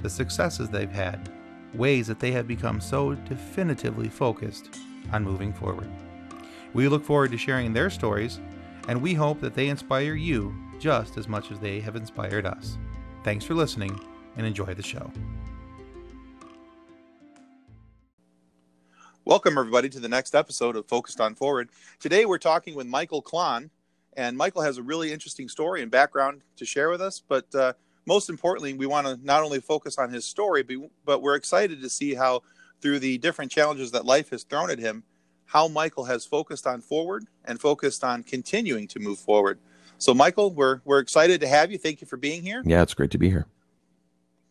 the successes they've had, ways that they have become so definitively focused on moving forward. We look forward to sharing their stories, and we hope that they inspire you just as much as they have inspired us. Thanks for listening and enjoy the show. Welcome, everybody, to the next episode of Focused on Forward. Today, we're talking with Michael Klon, and Michael has a really interesting story and background to share with us. But uh, most importantly, we want to not only focus on his story, but but we're excited to see how, through the different challenges that life has thrown at him, how Michael has focused on forward and focused on continuing to move forward. So, Michael, we're we're excited to have you. Thank you for being here. Yeah, it's great to be here.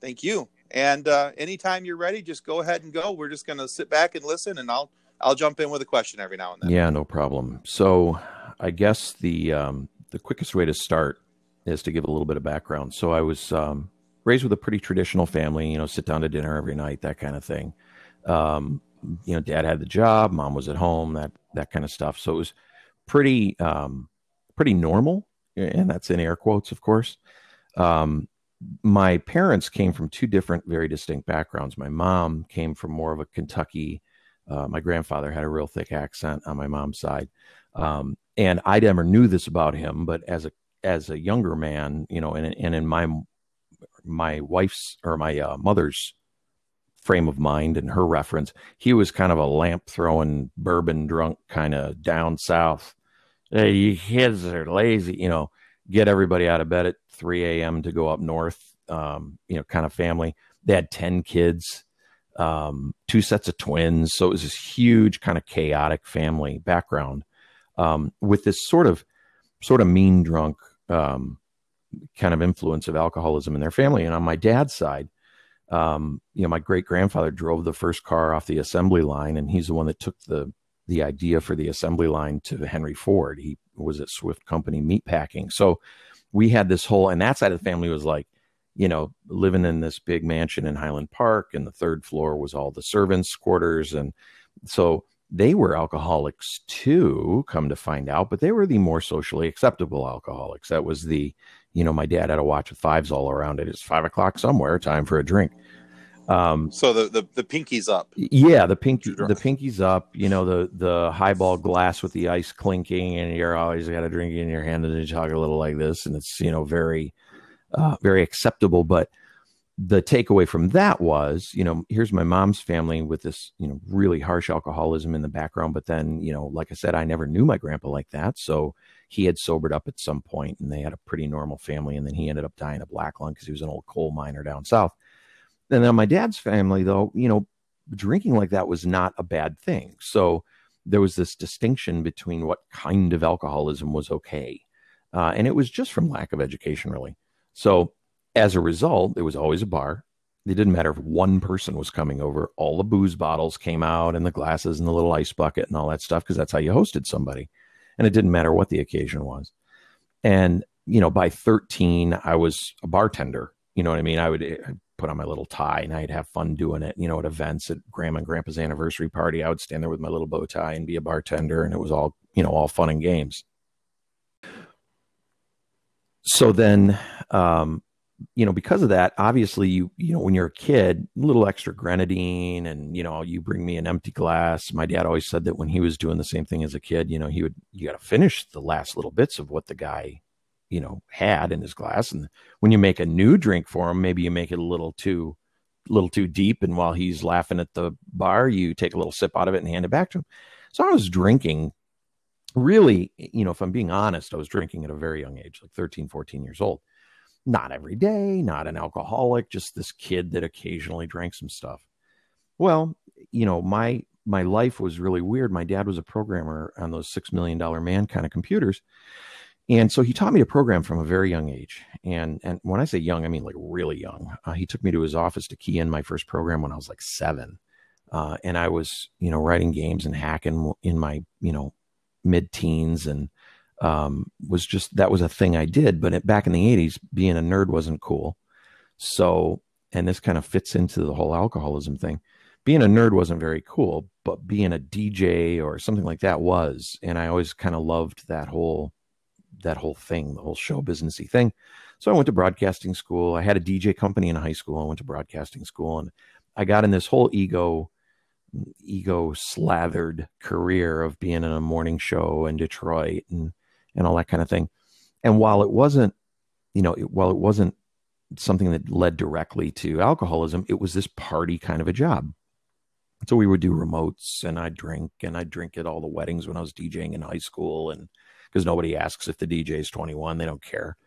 Thank you. And uh, anytime you're ready, just go ahead and go. We're just going to sit back and listen, and I'll I'll jump in with a question every now and then. Yeah, no problem. So, I guess the um, the quickest way to start is to give a little bit of background. So, I was um, raised with a pretty traditional family. You know, sit down to dinner every night, that kind of thing. Um, you know, dad had the job, mom was at home, that that kind of stuff. So it was pretty um, pretty normal, and that's in air quotes, of course. Um, my parents came from two different, very distinct backgrounds. My mom came from more of a Kentucky. Uh, my grandfather had a real thick accent on my mom's side, um, and I never knew this about him. But as a as a younger man, you know, and, and in my my wife's or my uh, mother's frame of mind and her reference, he was kind of a lamp throwing, bourbon drunk kind of down south. Hey, you kids are lazy, you know, get everybody out of bed at 3 a.m. to go up north, um, you know, kind of family. They had 10 kids, um, two sets of twins. So it was this huge kind of chaotic family background um, with this sort of, sort of mean drunk um, kind of influence of alcoholism in their family. And on my dad's side, um, you know, my great grandfather drove the first car off the assembly line, and he's the one that took the the idea for the assembly line to Henry Ford. He was at Swift Company meat packing. So we had this whole, and that side of the family was like, you know, living in this big mansion in Highland Park, and the third floor was all the servants' quarters, and so they were alcoholics too. Come to find out, but they were the more socially acceptable alcoholics. That was the, you know, my dad had a watch with fives all around it. It's five o'clock somewhere, time for a drink. Um, so the, the the pinky's up. Yeah, the pinky the pinky's up. You know the the highball glass with the ice clinking, and you're always got a drink in your hand, and you talk a little like this, and it's you know very uh, very acceptable. But the takeaway from that was, you know, here's my mom's family with this you know really harsh alcoholism in the background, but then you know, like I said, I never knew my grandpa like that, so he had sobered up at some point, and they had a pretty normal family, and then he ended up dying of black lung because he was an old coal miner down south and then my dad's family, though, you know, drinking like that was not a bad thing. So there was this distinction between what kind of alcoholism was okay. Uh, and it was just from lack of education, really. So as a result, there was always a bar. It didn't matter if one person was coming over, all the booze bottles came out and the glasses and the little ice bucket and all that stuff, because that's how you hosted somebody. And it didn't matter what the occasion was. And, you know, by 13, I was a bartender. You know what I mean? I would put on my little tie and I'd have fun doing it, you know, at events at grandma and grandpa's anniversary party. I would stand there with my little bow tie and be a bartender and it was all, you know, all fun and games. So then, um, you know, because of that, obviously you, you know, when you're a kid, a little extra grenadine and, you know, you bring me an empty glass. My dad always said that when he was doing the same thing as a kid, you know, he would, you got to finish the last little bits of what the guy you know had in his glass. And when you make a new drink for him maybe you make it a little too little too deep. And while he's laughing at the bar you take a little sip out of it and hand it back to him. So i was drinking really you know if i'm being honest i was drinking at a very young age like 13 14 years old not every day not an alcoholic just this kid that occasionally drank some stuff well you know my my life was really weird my dad was a programmer on those six million dollar man kind of computers And so he taught me to program from a very young age. And and when I say young, I mean like really young. Uh, he took me to his office to key in my first program when I was like seven. Uh, and I was, you know, writing games and hacking in my, you know, mid teens and um, was just that was a thing I did. But it, back in the 80s, being a nerd wasn't cool. So, and this kind of fits into the whole alcoholism thing. Being a nerd wasn't very cool, but being a DJ or something like that was. And I always kind of loved that whole that whole thing, the whole show businessy thing. So I went to broadcasting school. I had a DJ company in high school. I went to broadcasting school and I got in this whole ego ego slathered career of being in a morning show in Detroit and and all that kind of thing. And while it wasn't, you know, while it wasn't something that led directly to alcoholism, it was this party kind of a job. So we would do remotes and I'd drink and I'd drink at all the weddings when I was DJing in high school and because nobody asks if the DJ is 21, they don't care.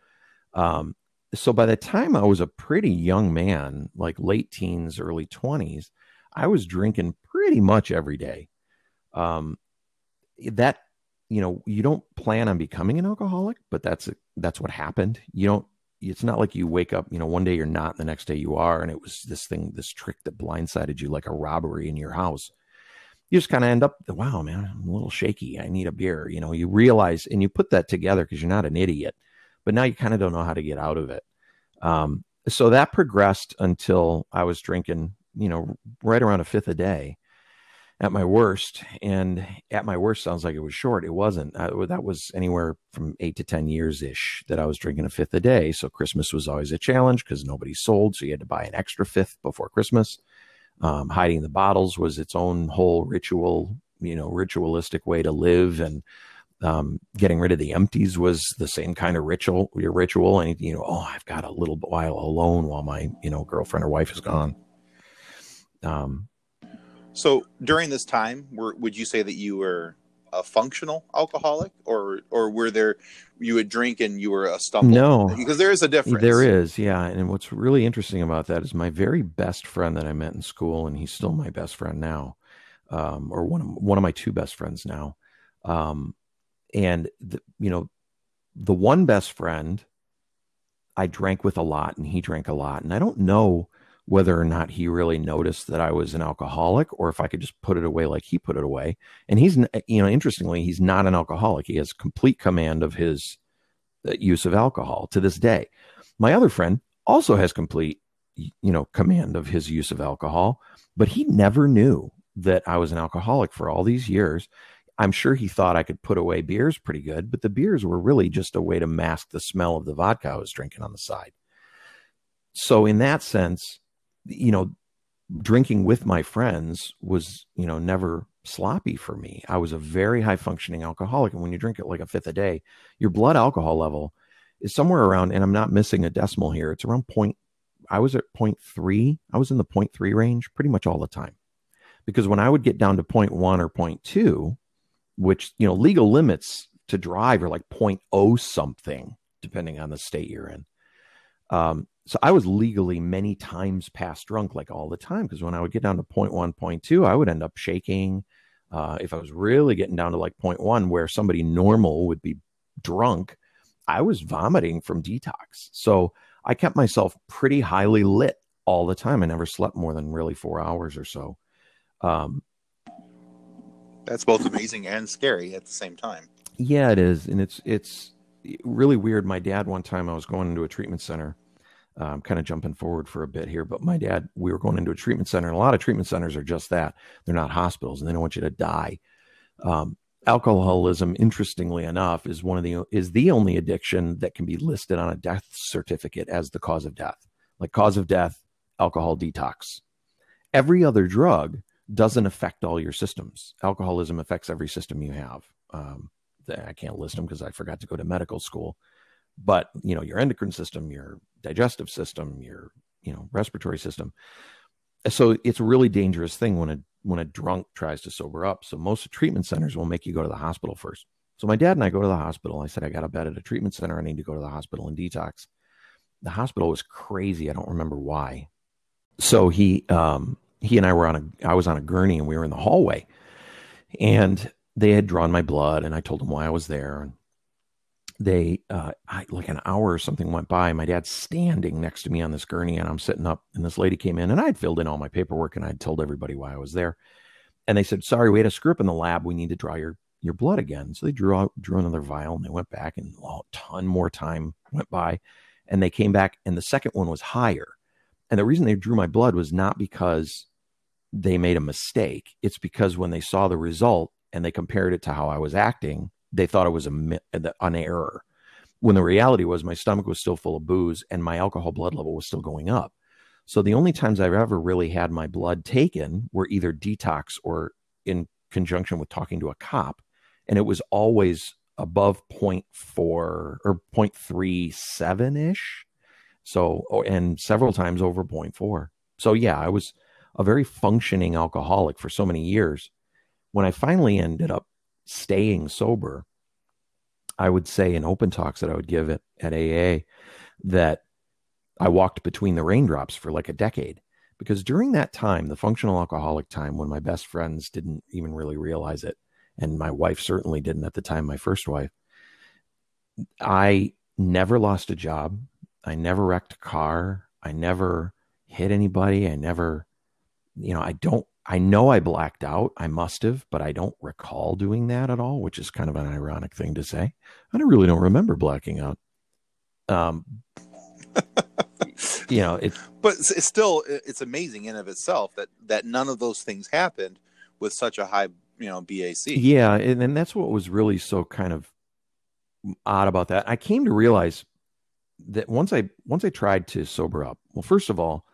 Um, so by the time I was a pretty young man, like late teens, early 20s, I was drinking pretty much every day. Um, that you know, you don't plan on becoming an alcoholic, but that's that's what happened. You don't. It's not like you wake up, you know, one day you're not, and the next day you are, and it was this thing, this trick that blindsided you, like a robbery in your house. You just kind of end up, wow, man, I'm a little shaky. I need a beer. You know, you realize, and you put that together because you're not an idiot, but now you kind of don't know how to get out of it. Um, so that progressed until I was drinking, you know, right around a fifth a day at my worst. And at my worst sounds like it was short. It wasn't. I, that was anywhere from eight to 10 years ish that I was drinking a fifth a day. So Christmas was always a challenge because nobody sold. So you had to buy an extra fifth before Christmas. Um, hiding the bottles was its own whole ritual, you know, ritualistic way to live. And um, getting rid of the empties was the same kind of ritual, your ritual. And, you know, oh, I've got a little while alone while my, you know, girlfriend or wife is gone. Um, so during this time, were, would you say that you were a functional alcoholic, or or were there you would drink and you were a stumble? No, because there is a difference. There is, yeah. And what's really interesting about that is my very best friend that I met in school, and he's still my best friend now, um, or one of one of my two best friends now. Um, and the, you know, the one best friend I drank with a lot, and he drank a lot, and I don't know whether or not he really noticed that I was an alcoholic or if I could just put it away like he put it away. And he's, you know, interestingly, he's not an alcoholic. He has complete command of his uh, use of alcohol to this day. My other friend also has complete, you know, command of his use of alcohol, but he never knew that I was an alcoholic for all these years. I'm sure he thought I could put away beers pretty good, but the beers were really just a way to mask the smell of the vodka I was drinking on the side. So, in that sense, you know, drinking with my friends was, you know, never sloppy for me. I was a very high functioning alcoholic. And when you drink it like a fifth a day, your blood alcohol level is somewhere around, and I'm not missing a decimal here, it's around point. I was at point three. I was in the point three range pretty much all the time. Because when I would get down to point one or point two, which, you know, legal limits to drive are like point oh something, depending on the state you're in. Um, so I was legally many times past drunk, like all the time, because when I would get down to point one, point two, I would end up shaking. Uh, if I was really getting down to like point one, where somebody normal would be drunk, I was vomiting from detox. So I kept myself pretty highly lit all the time. I never slept more than really four hours or so. Um, That's both amazing and scary at the same time. Yeah, it is, and it's it's really weird. My dad one time I was going into a treatment center I'm um, kind of jumping forward for a bit here, but my dad, we were going into a treatment center, and a lot of treatment centers are just that. They're not hospitals, and they don't want you to die. Um, alcoholism, interestingly enough, is one of the is the only addiction that can be listed on a death certificate as the cause of death, like cause of death, alcohol detox. Every other drug doesn't affect all your systems. Alcoholism affects every system you have. Um, I can't list them because I forgot to go to medical school but you know your endocrine system your digestive system your you know respiratory system. So it's a really dangerous thing when a when a drunk tries to sober up. So most treatment centers will make you go to the hospital first. So my dad and i go to the hospital. I said i got a bed at a treatment center. I need to go to the hospital and detox. The hospital was crazy. I don't remember why. So he um he and i were on a i was on a gurney and we were in the hallway. And they had drawn my blood and i told them why i was there. And they uh, I, like an hour or something went by. My dad's standing next to me on this gurney, and I'm sitting up. And this lady came in, and I'd filled in all my paperwork, and I'd told everybody why I was there. And they said, "Sorry, we had a screw up in the lab. We need to draw your your blood again." So they drew out drew another vial, and they went back, and a ton more time went by, and they came back, and the second one was higher. And the reason they drew my blood was not because they made a mistake. It's because when they saw the result and they compared it to how I was acting, they thought it was a, uh, an error. When the reality was my stomach was still full of booze and my alcohol blood level was still going up. So the only times I've ever really had my blood taken were either detox or in conjunction with talking to a cop. And it was always above 0.4 or 0.37 ish. So, oh, and several times over 0.4. So, yeah, I was a very functioning alcoholic for so many years. When I finally ended up staying sober, I would say in open talks that I would give at, at AA that I walked between the raindrops for like a decade. Because during that time, the functional alcoholic time, when my best friends didn't even really realize it, and my wife certainly didn't at the time, my first wife, I never lost a job. I never wrecked a car. I never hit anybody. I never, you know, I don't I know I blacked out. I must have, but I don't recall doing that at all, which is kind of an ironic thing to say. I really don't remember blacking out. Um, you know, it. But it's still it's amazing in of itself that that none of those things happened with such a high, you know, BAC. Yeah, and, and that's what was really so kind of odd about that. I came to realize that once I once I tried to sober up. Well, first of all,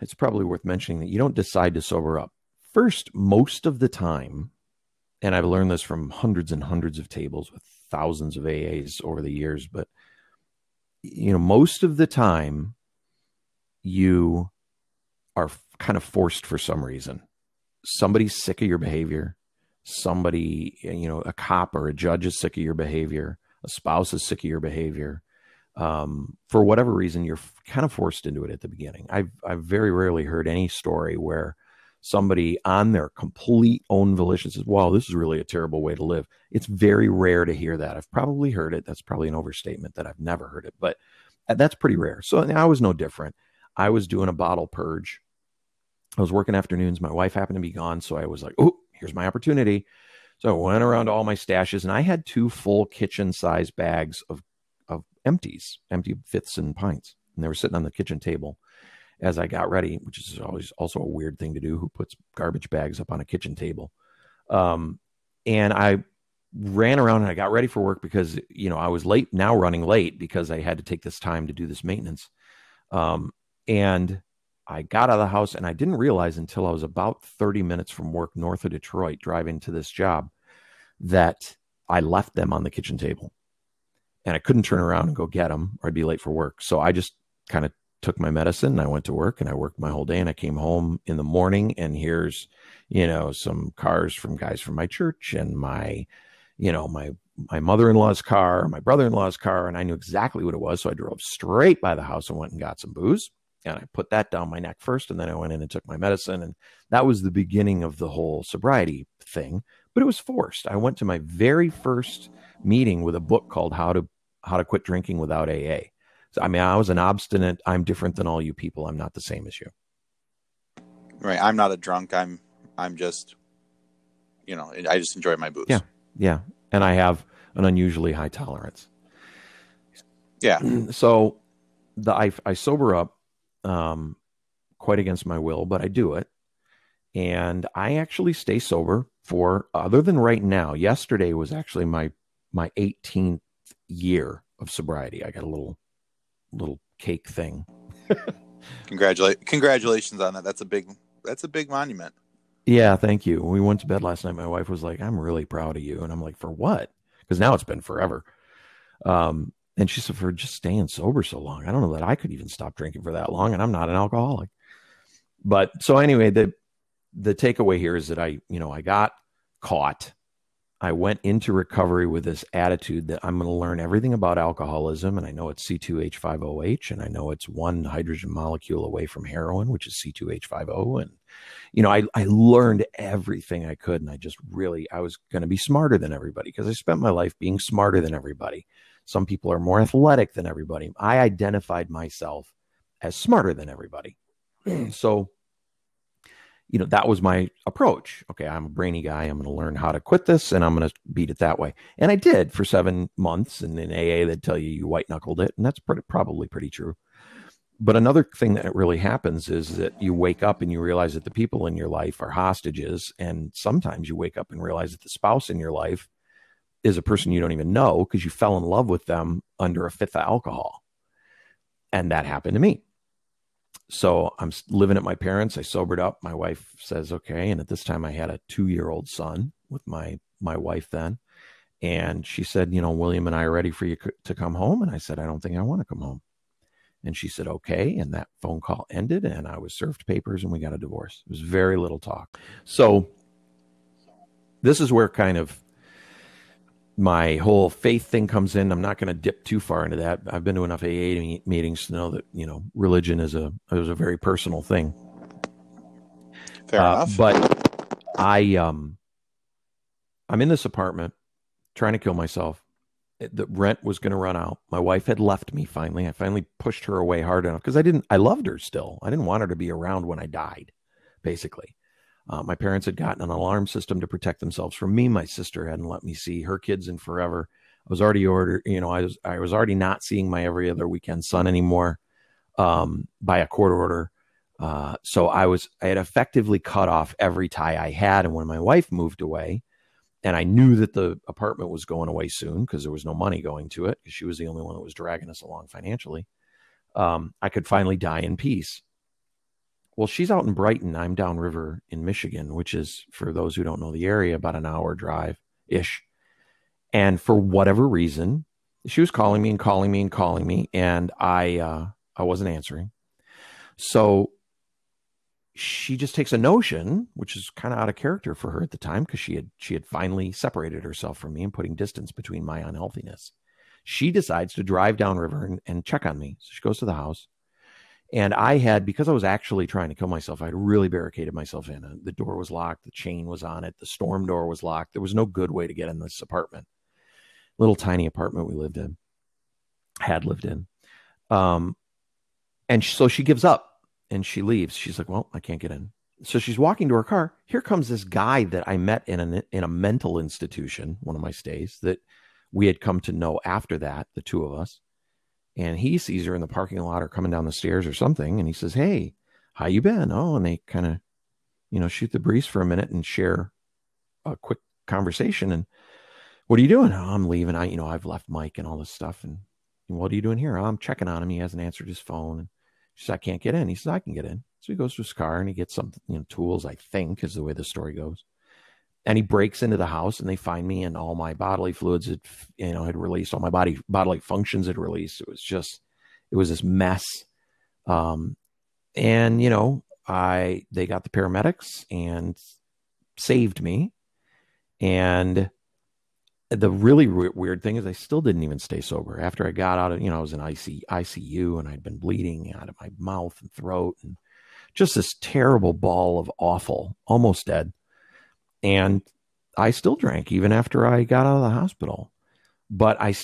it's probably worth mentioning that you don't decide to sober up. First, most of the time, and I've learned this from hundreds and hundreds of tables with thousands of AAs over the years, but you know, most of the time you are kind of forced for some reason. Somebody's sick of your behavior. Somebody, you know, a cop or a judge is sick of your behavior. A spouse is sick of your behavior um, for whatever reason, you're kind of forced into it at the beginning. I've I've very rarely heard any story where somebody on their complete own volition says, "Wow, this is really a terrible way to live." It's very rare to hear that. I've probably heard it. That's probably an overstatement that I've never heard it, but that's pretty rare. So I was no different. I was doing a bottle purge. I was working afternoons. My wife happened to be gone, so I was like, "Oh, here's my opportunity." So I went around all my stashes, and I had two full kitchen-size bags of empties, empty fifths and pints. And they were sitting on the kitchen table as I got ready, which is always also a weird thing to do. Who puts garbage bags up on a kitchen table? Um, and I ran around and I got ready for work because you know I was late now running late because I had to take this time to do this maintenance. Um, and I got out of the house and I didn't realize until I was about 30 minutes from work north of Detroit driving to this job that I left them on the kitchen table and I couldn't turn around and go get them or I'd be late for work. So I just kind of took my medicine and I went to work and I worked my whole day and I came home in the morning and here's, you know, some cars from guys from my church and my, you know, my my mother-in-law's car, my brother-in-law's car, and I knew exactly what it was. So I drove straight by the house and went and got some booze. And I put that down my neck first, and then I went in and took my medicine. And that was the beginning of the whole sobriety thing. But it was forced. I went to my very first meeting with a book called How to how to quit drinking without AA. So, I mean, I was an obstinate. I'm different than all you people. I'm not the same as you. Right. I'm not a drunk. I'm. I'm just. You know, I just enjoy my booze. Yeah. Yeah. And I have an unusually high tolerance. Yeah. So, the I, I sober up, um, quite against my will, but I do it, and I actually stay sober for other than right now. Yesterday was actually my my 18th year of sobriety. I got a little little cake thing. Congratulate congratulations on that. That's a big that's a big monument. Yeah, thank you. When we went to bed last night, my wife was like, "I'm really proud of you," and I'm like, "For what?" Because now it's been forever. Um, and she said, "For just staying sober so long. I don't know that I could even stop drinking for that long, and I'm not an alcoholic." But so anyway, the the takeaway here is that I, you know, I got caught I went into recovery with this attitude that I'm going to learn everything about alcoholism. And I know it's C2H5OH, and I know it's one hydrogen molecule away from heroin, which is C2H5O. And, you know, I, I learned everything I could. And I just really, I was going to be smarter than everybody because I spent my life being smarter than everybody. Some people are more athletic than everybody. I identified myself as smarter than everybody. so, you know, that was my approach. Okay, I'm a brainy guy. I'm going to learn how to quit this and I'm going to beat it that way. And I did for seven months. And in AA, they'd tell you you white knuckled it. And that's pretty, probably pretty true. But another thing that really happens is that you wake up and you realize that the people in your life are hostages. And sometimes you wake up and realize that the spouse in your life is a person you don't even know because you fell in love with them under a fifth of alcohol. And that happened to me so I'm living at my parents. I sobered up. My wife says, okay. And at this time I had a two year old son with my, my wife then. And she said, you know, William and I are ready for you to come home. And I said, I don't think I want to come home. And she said, okay. And that phone call ended and I was served papers and we got a divorce. It was very little talk. So this is where kind of my whole faith thing comes in. I'm not going to dip too far into that. I've been to enough AA meetings to know that you know religion is a is a very personal thing. Fair uh, enough. But I um, I'm in this apartment trying to kill myself. The rent was going to run out. My wife had left me finally. I finally pushed her away hard enough because I didn't. I loved her still. I didn't want her to be around when I died, basically. Uh, my parents had gotten an alarm system to protect themselves from me. My sister hadn't let me see her kids in forever. I was already ordered, you know, I was I was already not seeing my every other weekend son anymore um, by a court order. Uh, so I was I had effectively cut off every tie I had. And when my wife moved away, and I knew that the apartment was going away soon because there was no money going to it because she was the only one that was dragging us along financially. Um, I could finally die in peace. Well, she's out in Brighton. I'm downriver in Michigan, which is, for those who don't know the area, about an hour drive ish. And for whatever reason, she was calling me and calling me and calling me, and I uh, I wasn't answering. So she just takes a notion, which is kind of out of character for her at the time, because she had she had finally separated herself from me and putting distance between my unhealthiness. She decides to drive downriver and, and check on me. So she goes to the house and I had, because I was actually trying to kill myself, I had really barricaded myself in. The door was locked, the chain was on it, the storm door was locked. There was no good way to get in this apartment. Little tiny apartment we lived in, had lived in. Um, and so she gives up and she leaves. She's like, Well, I can't get in. So she's walking to her car. Here comes this guy that I met in, an, in a mental institution, one of my stays, that we had come to know after that, the two of us and he sees her in the parking lot or coming down the stairs or something and he says hey how you been? Oh and they kind of you know shoot the breeze for a minute and share a quick conversation and what are you doing? Oh, i'm leaving. I you know i've left mike and all this stuff and, and what are you doing here? Oh, i'm checking on him. He hasn't answered his phone and she says i can't get in. He says i can get in. So he goes to his car and he gets some you know tools i think is the way the story goes and he breaks into the house and they find me and all my bodily fluids had you know had released all my body bodily functions had released. It was just it was this mess. Um and you know i they got the paramedics and saved me. And the really weird thing is i still didn't even stay sober. After i got out of you know i was in IC, icu and i'd been bleeding out of my mouth and throat and just this terrible ball of awful almost dead and I still drank even after I got out of the hospital. But I,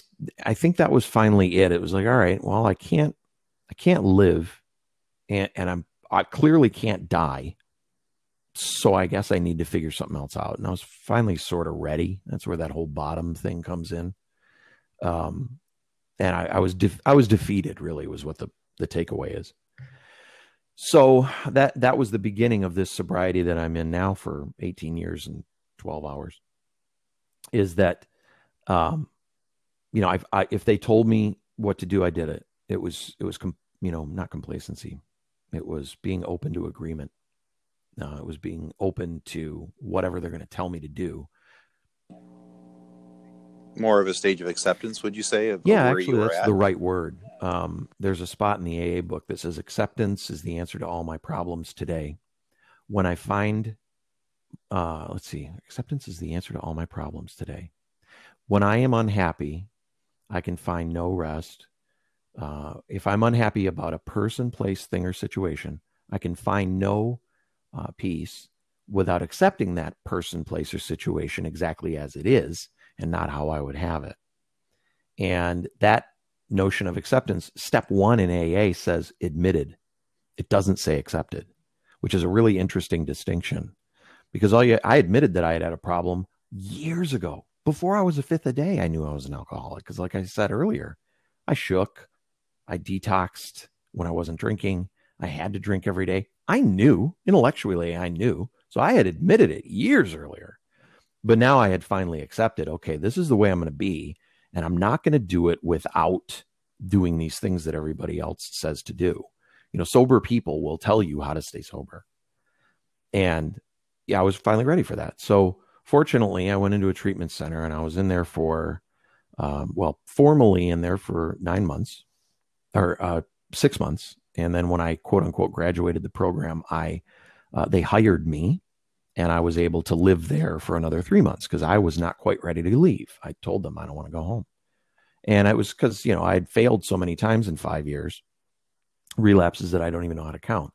I think that was finally it. It was like, all right, well, I can't, I can't live, and, and I'm, I clearly can't die. So I guess I need to figure something else out. And I was finally sort of ready. That's where that whole bottom thing comes in. Um, and I, I was, de- I was defeated. Really, was what the the takeaway is so that that was the beginning of this sobriety that I'm in now for 18 years and 12 hours. Is that, um, you know, I, I if they told me what to do, I did it. It was it was com- you know not complacency, it was being open to agreement. Uh, it was being open to whatever they're going to tell me to do more of a stage of acceptance would you say of, yeah actually that's at? the right word um, there's a spot in the aa book that says acceptance is the answer to all my problems today when i find uh, let's see, acceptance is the answer to all my problems today. When I am unhappy, I can find no rest. Uh, if I'm unhappy about a person, place, thing, or situation, I can find no uh, peace without accepting that person, place, or situation exactly as it is and not how I would have it. And that notion of acceptance, step one in AA says admitted. It doesn't say accepted, which is a really interesting distinction because all you, I admitted that I had had a problem years ago. Before I was a fifth a day, I knew I was an alcoholic because, like I said earlier, I shook, I detoxed when I wasn't drinking. I had to drink every day. I knew intellectually, I knew. So I had admitted it years earlier. But now I had finally accepted okay, this is the way I'm going to be. And I'm not going to do it without doing these things that everybody else says to do. You know, sober people will tell you how to stay sober. And yeah, I was finally ready for that. So fortunately, I went into a treatment center and I was in there for, um, well, formally in there for nine months or uh, six months. And then when I quote unquote graduated the program, I uh, they hired me and I was able to live there for another three months because I was not quite ready to leave. I told them I don't want to go home. And it was because, you know, I had failed so many times in five years, relapses that I don't even know how to count,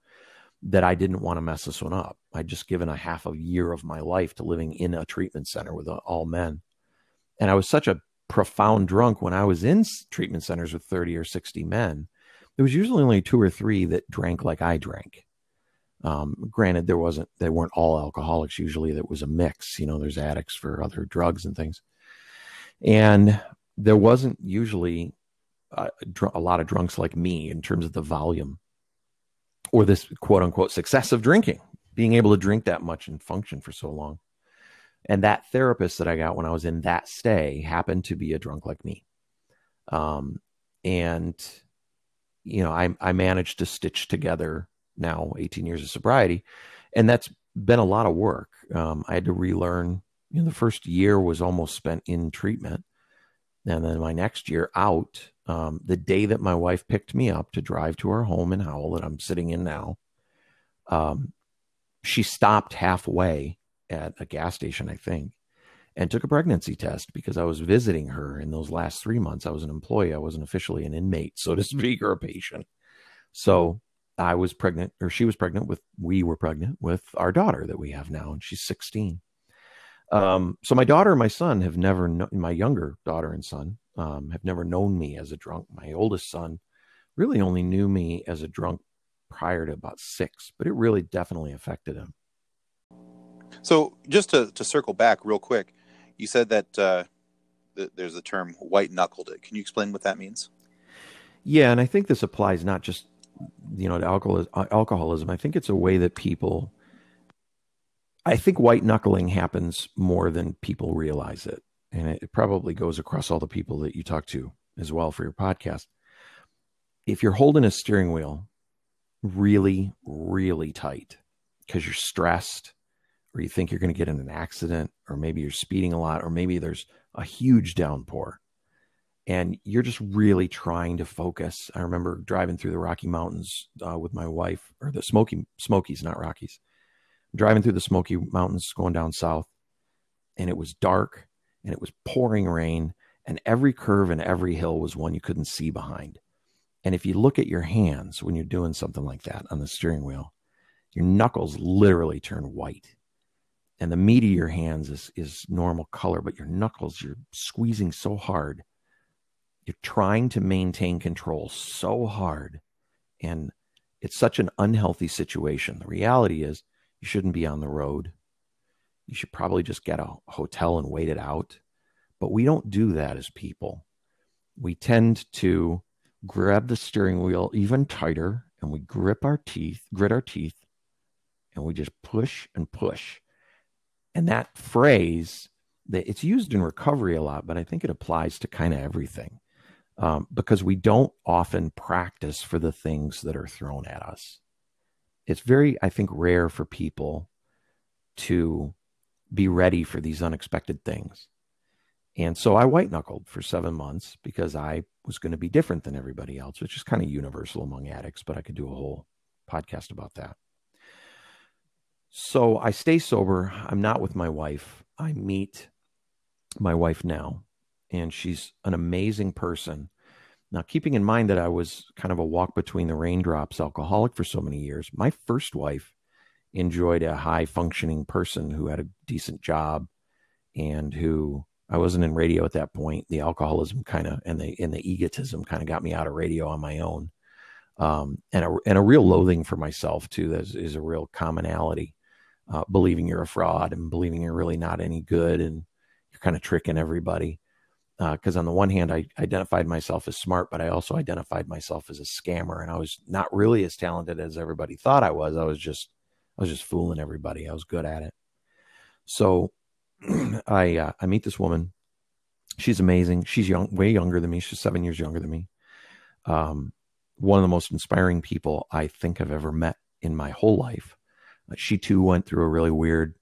that I didn't want to mess this one up. I'd just given a half a year of my life to living in a treatment center with uh, all men. And I was such a profound drunk when I was in treatment centers with 30 or 60 men. There was usually only two or three that drank like I drank. Um, granted, there wasn't, they weren't all alcoholics. Usually that was a mix, you know, there's addicts for other drugs and things. And there wasn't usually a, a lot of drunks like me in terms of the volume or this quote unquote success of drinking, being able to drink that much and function for so long. And that therapist that I got when I was in that stay happened to be a drunk like me. Um, and, you know, I, I managed to stitch together now 18 years of sobriety. And that's been a lot of work. Um, I had to relearn, you know, the first year was almost spent in treatment. And then my next year out, um, the day that my wife picked me up to drive to her home in Howell that I'm sitting in now, um, she stopped halfway at a gas station, I think, and took a pregnancy test because I was visiting her in those last three months. I was an employee, I wasn't officially an inmate, so to speak, or a patient. So I was pregnant, or she was pregnant with, we were pregnant with our daughter that we have now, and she's 16. Um, so my daughter and my son have never, known, my younger daughter and son um, have never known me as a drunk. My oldest son really only knew me as a drunk prior to about six, but it really definitely affected him. So just to, to circle back real quick, you said that uh, th- there's the term white knuckled it. Can you explain what that means? Yeah, and I think this applies not just you know alcoholism, uh, alcoholism. I think it's a way that people. I think white knuckling happens more than people realize it, and it probably goes across all the people that you talk to as well for your podcast. If you're holding a steering wheel really, really tight because you're stressed or you think you're going to get in an accident, or maybe you're speeding a lot, or maybe there's a huge downpour and you're just really trying to focus. I remember driving through the Rocky Mountains uh, with my wife, or the Smoky Smokies, not Rockies. Driving through the Smoky Mountains, going down south, and it was dark, and it was pouring rain, and every curve and every hill was one you couldn't see behind. And if you look at your hands when you're doing something like that on the steering wheel, your knuckles literally turn white and the meat of your hands is is normal color, but your knuckles you're squeezing so hard. You're trying to maintain control so hard, and it's such an unhealthy situation. The reality is, you shouldn't be on the road. You should probably just get a hotel and wait it out. But we don't do that as people. We tend to grab the steering wheel even tighter and we grip our teeth, grit our teeth, and we just push and push and that phrase, that it's used in recovery a lot, but I think it applies to kind of everything um, because we don't often practice for the things that are thrown at us. It's very, I think, rare for people to be ready for these unexpected things. And so I white knuckled for seven months because I was going to be different than everybody else, which is kind of universal among addicts, but I could do a whole podcast about that. So I stay sober. I'm not with my wife. I meet my wife now, and she's an amazing person. Now, keeping in mind that I was kind of a walk between the raindrops alcoholic for so many years, my first wife enjoyed a high functioning person who had a decent job and who I wasn't in radio at that point. The alcoholism kind of and the and the egotism kind of got me out of radio on my own. Um, and a and a real loathing for myself too. That is, is a real commonality. Uh, believing you're a fraud and believing you're really not any good and you're kind of tricking everybody because uh, on the one hand, I identified myself as smart, but I also identified myself as a scammer, and I was not really as talented as everybody thought I was. I was just, I was just fooling everybody. I was good at it. So, I uh, I meet this woman. She's amazing. She's young, way younger than me. She's seven years younger than me. Um, one of the most inspiring people I think I've ever met in my whole life. Uh, she too went through a really weird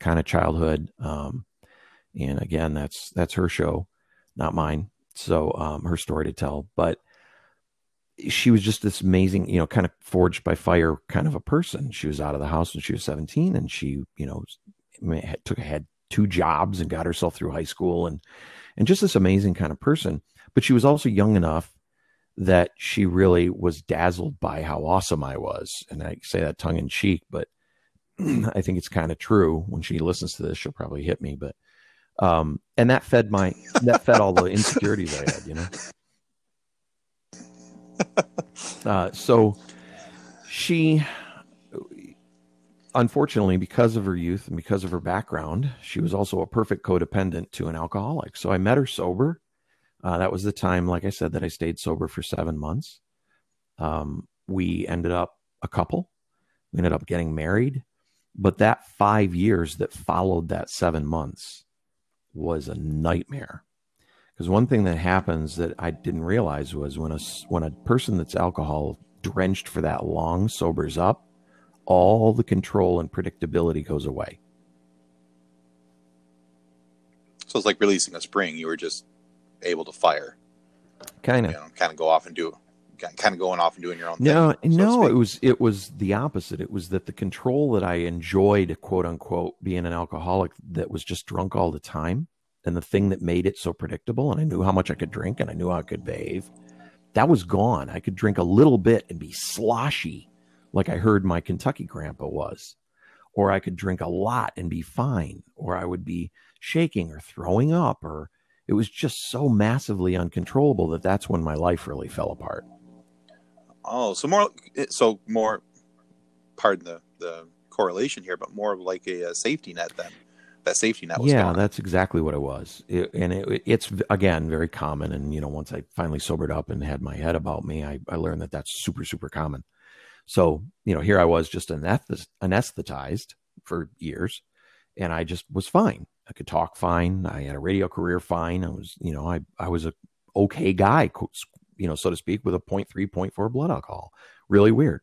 kind of childhood. Um, and again, that's that's her show not mine. So um, her story to tell, but she was just this amazing, you know, kind of forged by fire kind of a person. She was out of the house when she was 17 and she, you know, took had two jobs and got herself through high school and and just this amazing kind of person. But she was also young enough that she really was dazzled by how awesome I was. And I say that tongue in cheek, but I think it's kind of true. When she listens to this, she'll probably hit me. But um, and that fed my that fed all the insecurities I had, you know. Uh, so she, unfortunately, because of her youth and because of her background, she was also a perfect codependent to an alcoholic. So I met her sober. Uh, that was the time, like I said, that I stayed sober for seven months. Um, we ended up a couple. We ended up getting married. But that five years that followed that seven months, was a nightmare. Because one thing that happens that I didn't realize was when a when a person that's alcohol drenched for that long sobers up, all the control and predictability goes away. So it's like releasing a spring. You were just able to fire. Kind of. You know, kind of go off and do kind of going off and doing your own no, thing. No, no, it was it was the opposite. It was that the control that I enjoyed, quote unquote, being an alcoholic that was just drunk all the time, and the thing that made it so predictable, and I knew how much I could drink and I knew how I could behave, that was gone. I could drink a little bit and be sloshy, like I heard my Kentucky grandpa was. Or I could drink a lot and be fine, or I would be shaking or throwing up, or it was just so massively uncontrollable that that's when my life really fell apart. Oh, so more, so more. Pardon the the correlation here, but more of like a, a safety net then. That safety net was yeah, gone. that's exactly what it was. It, and it, it's again very common. And you know, once I finally sobered up and had my head about me, I, I learned that that's super super common. So you know, here I was just anesthetized for years, and I just was fine. I could talk fine. I had a radio career fine. I was, you know, I I was a okay guy, you know, so to speak, with a 0.3, 0.4 blood alcohol. Really weird.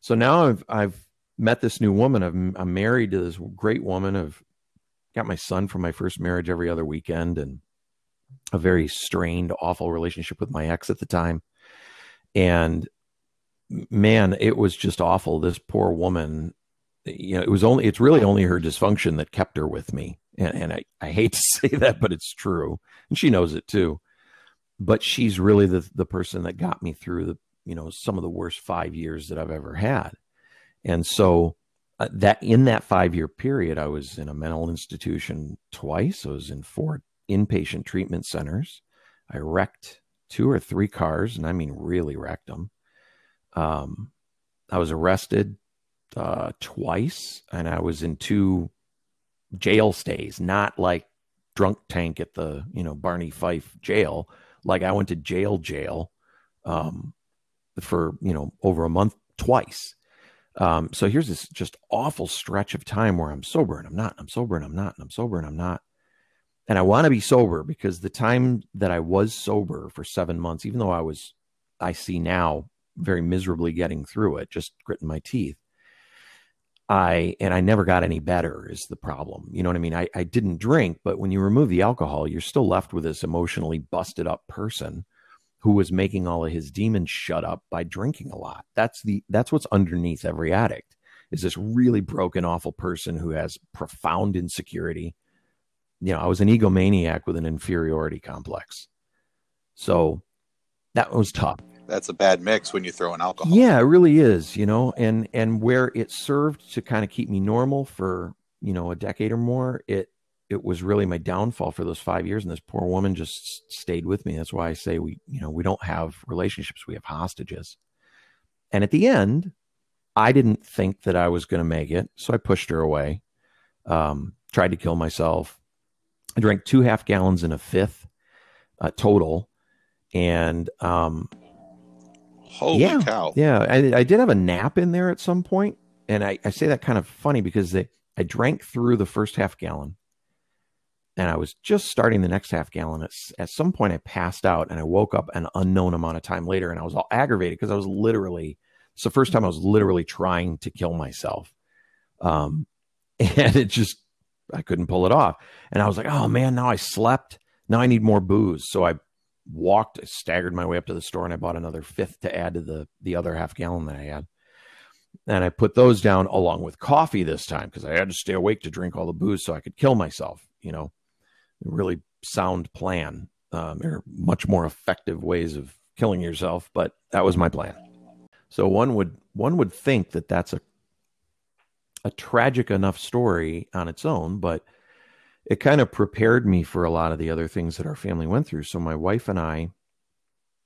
So now I've I've met this new woman. I'm, I'm married to this great woman. I've got my son from my first marriage every other weekend, and a very strained, awful relationship with my ex at the time. And man, it was just awful. This poor woman, you know, it was only, it's really only her dysfunction that kept her with me. And, and I, I hate to say that, but it's true. And she knows it too but she's really the the person that got me through the you know some of the worst five years that I've ever had, and so uh, that in that five year period, I was in a mental institution twice. I was in four inpatient treatment centers. I wrecked two or three cars, and I mean really wrecked them. Um, I was arrested uh, twice, and I was in two jail stays, not like drunk tank at the you know Barney Fife jail like I went to jail, jail, um, for you know over a month twice. Um, so here's this just awful stretch of time where I'm sober and I'm not, I'm sober and I'm not, and I'm sober and I'm not. And I want to be sober because the time that I was sober for seven months, even though I was, I see now very miserably getting through it, just gritting my teeth. I and I never got any better is the problem. You know what I mean? I, I didn't drink, but when you remove the alcohol, you're still left with this emotionally busted up person who was making all of his demons shut up by drinking a lot. That's the that's what's underneath every addict. is this really broken, awful person who has profound insecurity. You know, I was an egomaniac with an inferiority complex. So that was tough. That's a bad mix when you throw in alcohol. Yeah, it really is, you know, and and where it served to kind of keep me normal for, you know, a decade or more, it it was really my downfall for those 5 years and this poor woman just stayed with me. That's why I say we, you know, we don't have relationships, we have hostages. And at the end, I didn't think that I was going to make it, so I pushed her away. Um, tried to kill myself. I drank two half gallons and a fifth uh, total, and um, holy yeah, cow! Yeah, I, I, did have a nap in there at some point, and I, I say that kind of funny because they, I drank through the first half gallon, and I was just starting the next half gallon. At, at some point, I passed out, and I woke up an unknown amount of time later, and I was all aggravated because I was literally it's the first time I was literally trying to kill myself. Um, and it just, I couldn't pull it off. And I was like, oh man, now I slept. Now I need more booze. So I walked, staggered my way up to the store and I bought another fifth to add to the, the other half gallon that I had. And I put those down along with coffee this time because I had to stay awake to drink all the booze so I could kill myself. You know, really sound plan. Um, there are much more effective ways of killing yourself, but that was my plan. So one would one would think that that's a a tragic enough story on its own, but it kind of prepared me for a lot of the other things that our family went through. So my wife and I,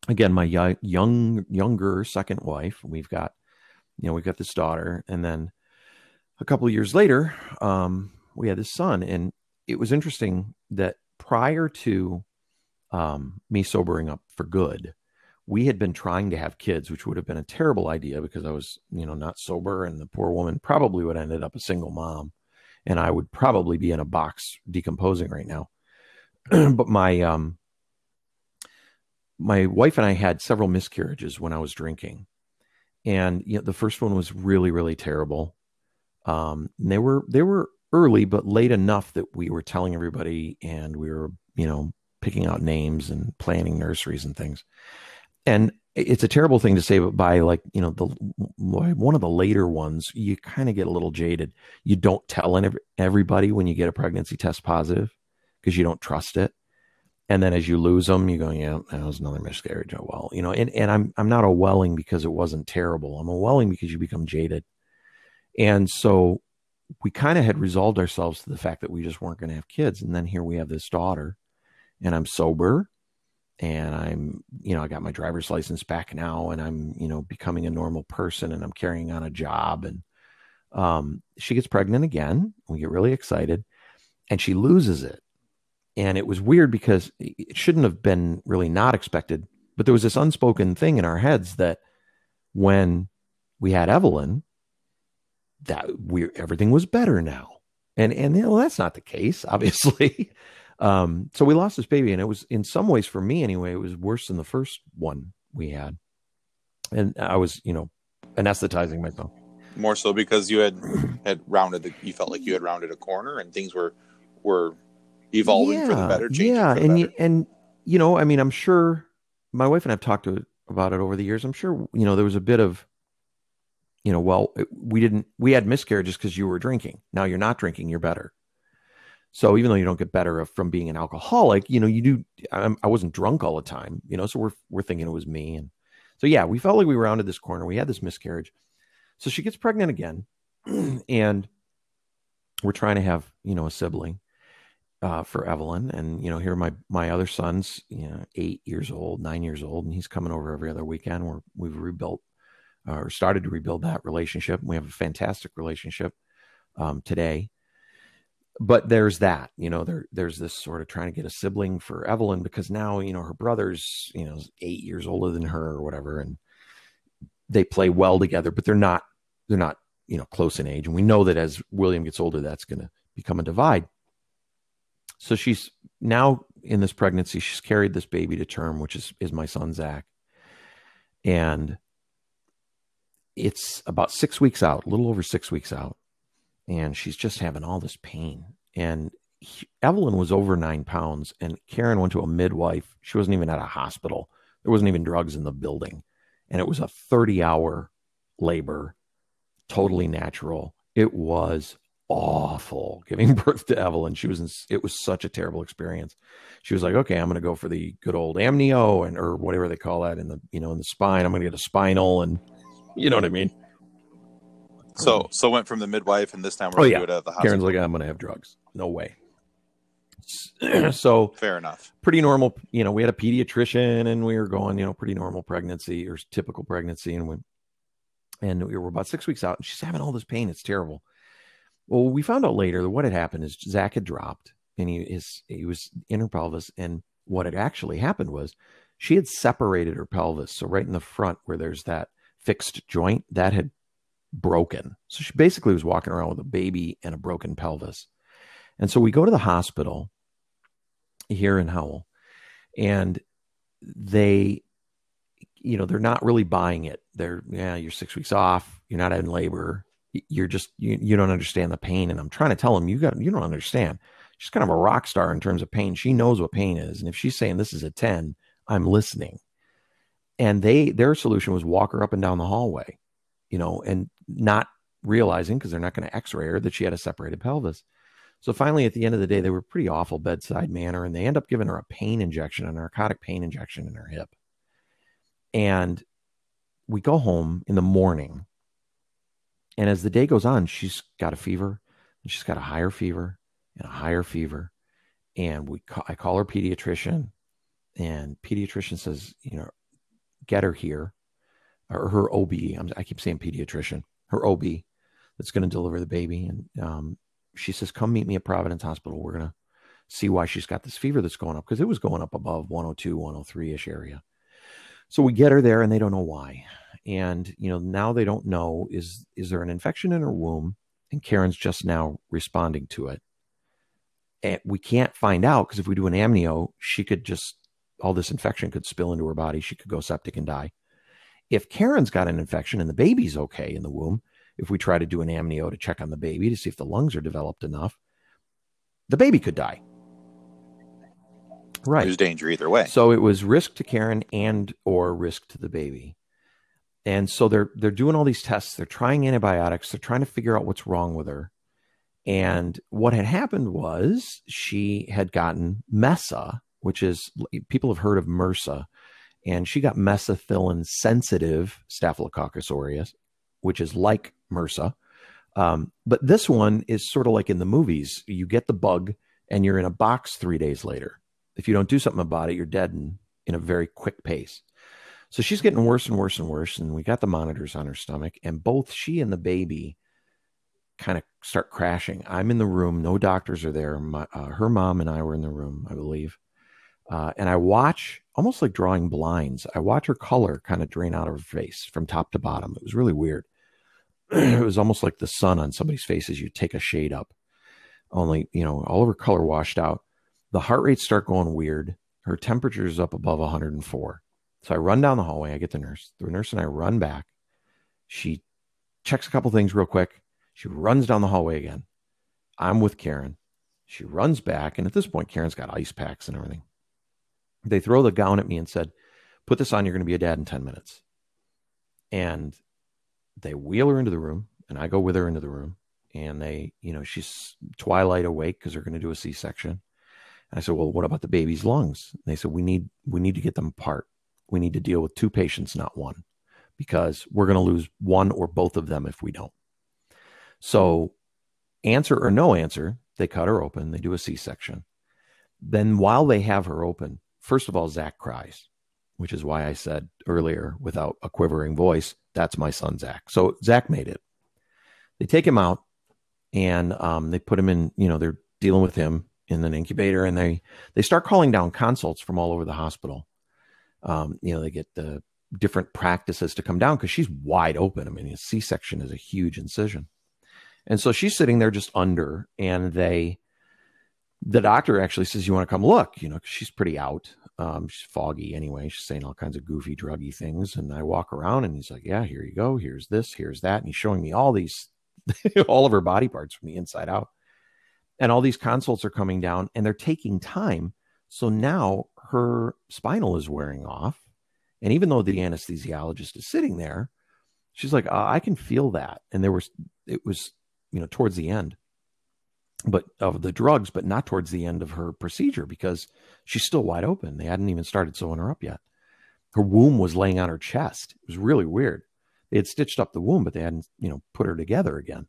again, my young younger second wife, we've got you know we've got this daughter, and then a couple of years later, um, we had this son, and it was interesting that prior to um, me sobering up for good, we had been trying to have kids, which would have been a terrible idea because I was, you know, not sober, and the poor woman probably would have ended up a single mom, and I would probably be in a box decomposing right now. but my um, my wife and I had several miscarriages when I was drinking, and you know, the first one was really, really terrible. Um, they were they were early, but late enough that we were telling everybody, and we were, you know, picking out names and planning nurseries and things and it's a terrible thing to say, but by like you know the one of the later ones, you kind of get a little jaded. You don't tell everybody when you get a pregnancy test positive because you don't trust it, and then as you lose them, you go, yeah, that was another miscarriage. Oh well, you know. And and I'm I'm not a welling because it wasn't terrible. I'm a welling because you become jaded, and so we kind of had resolved ourselves to the fact that we just weren't going to have kids, and then here we have this daughter, and I'm sober and I'm, you know, I got my driver's license back now and I'm, you know, becoming a normal person and I'm carrying on a job. And um, she gets pregnant again. We get really excited and she loses it. And it was weird because it shouldn't have been really not expected, but there was this unspoken thing in our heads that when we had Evelyn, that we everything was better now. And and you know, that's not the case, obviously. Um, so we lost this baby, and it was in some ways for me anyway, it was worse than the first one we had. And I was, you know, anesthetizing myself. More so because you had had rounded the, you felt like you had rounded a corner, and things were were evolving yeah, for the better. Yeah, and better. and you know, I mean, I'm sure my wife and I've talked to about it over the years. I'm sure you know there was a bit of you know, well, we didn't, we had miscarriages because you were drinking. Now you're not drinking, you're better. So even though you don't get better from being an alcoholic, you know, you do. I'm, I was not drunk all the time, you know. So we're we're thinking it was me, and so yeah, we felt like we rounded this corner. We had this miscarriage, so she gets pregnant again, and we're trying to have you know a sibling uh, for Evelyn, and you know here my my other son's you know eight years old, nine years old, and he's coming over every other weekend. We're we've rebuilt uh, or started to rebuild that relationship. We have a fantastic relationship um, today but there's that you know there there's this sort of trying to get a sibling for evelyn because now you know her brother's you know eight years older than her or whatever and they play well together but they're not they're not you know close in age and we know that as william gets older that's going to become a divide. So she's now in this pregnancy she's carried this baby to term which is is my son zach and it's about six weeks out a little over six weeks out and she's just having all this pain. And he, Evelyn was over nine pounds, and Karen went to a midwife. She wasn't even at a hospital. There wasn't even drugs in the building, and it was a thirty-hour labor, totally natural. It was awful giving birth to Evelyn. She was in, it was such a terrible experience. She was like, okay, I'm going to go for the good old amnio and or whatever they call that in the you know in the spine. I'm going to get a spinal and you know what I mean. So mm. so went from the midwife and this time we're Oh, going yeah. to do it at the hospital. Karen's like, I'm going to have drugs. No way. so Fair enough. pretty normal. You know, we had a pediatrician and we were going, you know, pretty normal pregnancy or typical pregnancy. And we, and we were about six weeks out and she's having all this pain. It's terrible. Well, we found out later that what had happened is Zach had dropped and he is, he was in her pelvis. And what had actually happened was she had separated her pelvis. So right in the front where there's that fixed joint that had broken. So she basically was walking around with a baby and a broken pelvis. And so we go to the hospital here in Howell and they you know they're not really buying it. They're yeah you're six weeks off. You're not in labor. You're just you, you don't understand the pain. And i'm trying to tell them you got you don't understand. She's kind of a rock star in terms of pain. She knows what pain is. And if she's saying this is a 10 i'm listening. And they their solution was walk her up and down the hallway you know and not realizing because they're not going to x-ray her that she had a separated pelvis so finally, at the end of the day, they were pretty awful bedside manner, and they end up giving her a pain injection, a narcotic pain injection in her hip. And we go home in the morning, and as the day goes on, she's got a fever, and she's got a higher fever and a higher fever. And we, ca- I call her pediatrician, and pediatrician says, you know, get her here, or her OB. I'm, I keep saying pediatrician, her OB that's going to deliver the baby, and um, she says, Come meet me at Providence Hospital. We're going to see why she's got this fever that's going up because it was going up above 102, 103 ish area. So we get her there and they don't know why. And, you know, now they don't know is, is there an infection in her womb? And Karen's just now responding to it. And we can't find out because if we do an amnio, she could just, all this infection could spill into her body. She could go septic and die. If Karen's got an infection and the baby's okay in the womb, if we try to do an amnio to check on the baby to see if the lungs are developed enough, the baby could die. Right. There's danger either way. So it was risk to Karen and or risk to the baby. And so they're they're doing all these tests, they're trying antibiotics, they're trying to figure out what's wrong with her. And what had happened was she had gotten MESA, which is people have heard of MRSA, and she got methicillin sensitive Staphylococcus aureus, which is like MRSA. Um, but this one is sort of like in the movies. You get the bug and you're in a box three days later. If you don't do something about it, you're dead in, in a very quick pace. So she's getting worse and worse and worse. And we got the monitors on her stomach, and both she and the baby kind of start crashing. I'm in the room, no doctors are there. My, uh, her mom and I were in the room, I believe. Uh, and I watch almost like drawing blinds. I watch her color kind of drain out of her face from top to bottom. It was really weird. it was almost like the sun on somebody's face as you take a shade up. Only, you know, all of her color washed out. The heart rates start going weird. Her temperature is up above 104. So I run down the hallway. I get the nurse. The nurse and I run back. She checks a couple things real quick. She runs down the hallway again. I'm with Karen. She runs back. And at this point, Karen's got ice packs and everything. They throw the gown at me and said, Put this on. You're going to be a dad in 10 minutes. And they wheel her into the room. And I go with her into the room. And they, you know, she's twilight awake because they're going to do a C section. And I said, Well, what about the baby's lungs? And they said, We need we need to get them apart. We need to deal with two patients, not one, because we're going to lose one or both of them if we don't. So, answer or no answer, they cut her open, they do a C section. Then, while they have her open, first of all, Zach cries, which is why I said earlier, without a quivering voice, that's my son, Zach. So, Zach made it. They take him out and um, they put him in, you know, they're dealing with him in an incubator and they they start calling down consults from all over the hospital um, you know they get the different practices to come down because she's wide open i mean a c-section is a huge incision and so she's sitting there just under and they the doctor actually says you want to come look you know she's pretty out. Um, she's foggy anyway. She's saying all kinds of goofy druggy things. And i walk around and he's like yeah here you go. Here's this. Here's that. And he's showing me all these all of her body parts from the inside out. And all these consults are coming down and they're taking time. So now her spinal is wearing off. And even though the anesthesiologist is sitting there She's like, uh, I can feel that. And there was, it was, you know, towards the end, but of the drugs, but not towards the end of her procedure because she's still wide open. They hadn't even started sewing her up yet. Her womb was laying on her chest. It was really weird. They had stitched up the womb, but they hadn't, you know, put her together again.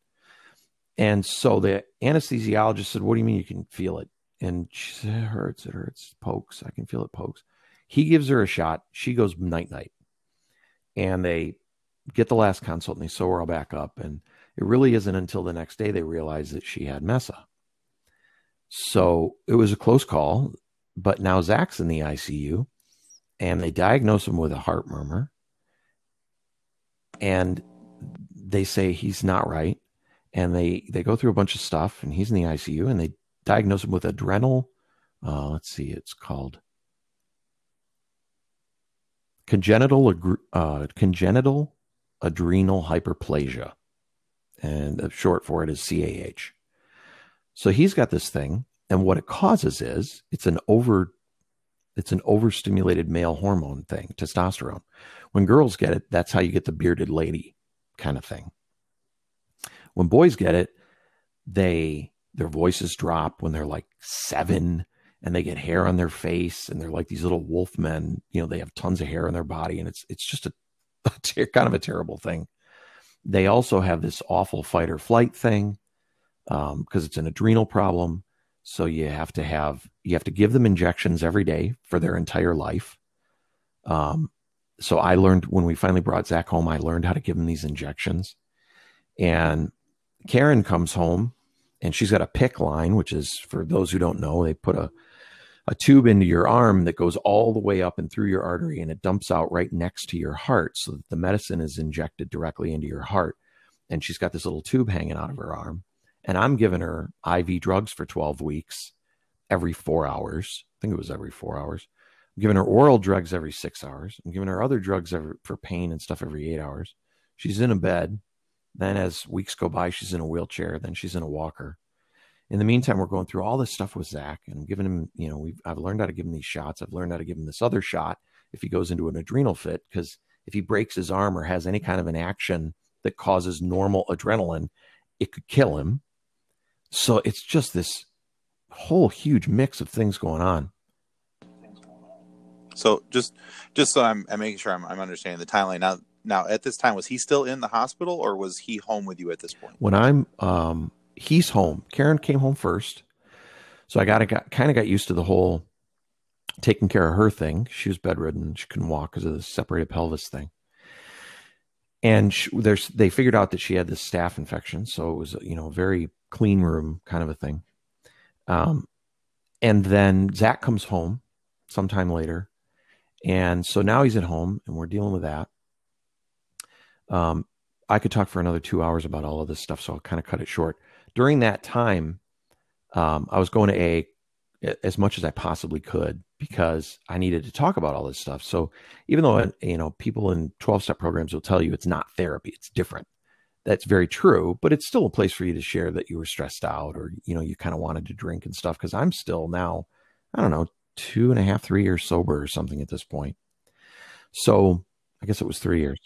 And so the anesthesiologist said, What do you mean you can feel it? And she said, It hurts, it hurts, pokes. I can feel it pokes. He gives her a shot. She goes night night. And they get the last consult and they sew her all back up. And it really isn't until the next day they realize that she had MESA. So it was a close call, but now Zach's in the ICU and they diagnose him with a heart murmur. And they say he's not right. And they, they go through a bunch of stuff and he's in the ICU and they diagnose him with adrenal. Uh, let's see, it's called congenital uh, congenital adrenal hyperplasia, and the short for it is CAH. So he's got this thing, and what it causes is it's an over it's an overstimulated male hormone thing, testosterone. When girls get it, that's how you get the bearded lady kind of thing. When boys get it, they their voices drop when they're like seven and they get hair on their face and they're like these little wolf men you know they have tons of hair on their body and it's it's just a, a kind of a terrible thing they also have this awful fight or flight thing because um, it's an adrenal problem so you have to have you have to give them injections every day for their entire life um, so i learned when we finally brought zach home i learned how to give him these injections and karen comes home and she's got a PICC line which is for those who don't know they put a a tube into your arm that goes all the way up and through your artery and it dumps out right next to your heart so that the medicine is injected directly into your heart. And she's got this little tube hanging out of her arm. And I'm giving her IV drugs for 12 weeks every four hours. I think it was every four hours. I'm giving her oral drugs every six hours. I'm giving her other drugs every, for pain and stuff every eight hours. She's in a bed. Then, as weeks go by, she's in a wheelchair. Then she's in a walker in the meantime, we're going through all this stuff with Zach and I'm giving him, you know, we've, I've learned how to give him these shots. I've learned how to give him this other shot if he goes into an adrenal fit, because if he breaks his arm or has any kind of an action that causes normal adrenaline, it could kill him. So it's just this whole huge mix of things going on. So just, just so I'm, I'm making sure I'm, I'm understanding the timeline now. Now, at this time, was he still in the hospital or was he home with you at this point? When I'm, um, he's home. Karen came home first. So I got, got kind of got used to the whole taking care of her thing. She was bedridden. She couldn't walk because of the separated pelvis thing. And she, there's, they figured out that she had this staph infection. So it was, you know, very clean room kind of a thing. Um, and then Zach comes home sometime later. And so now he's at home and we're dealing with that. Um, I could talk for another two hours about all of this stuff, so I'll kind of cut it short during that time, um, I was going to A as much as I possibly could because I needed to talk about all this stuff. So even though you know people in 12 step programs will tell you it's not therapy, it's different. That's very true, but it's still a place for you to share that you were stressed out or you know you kind of wanted to drink and stuff. Because I'm still now, I don't know, two and a half, three years sober or something at this point. So I guess it was three years.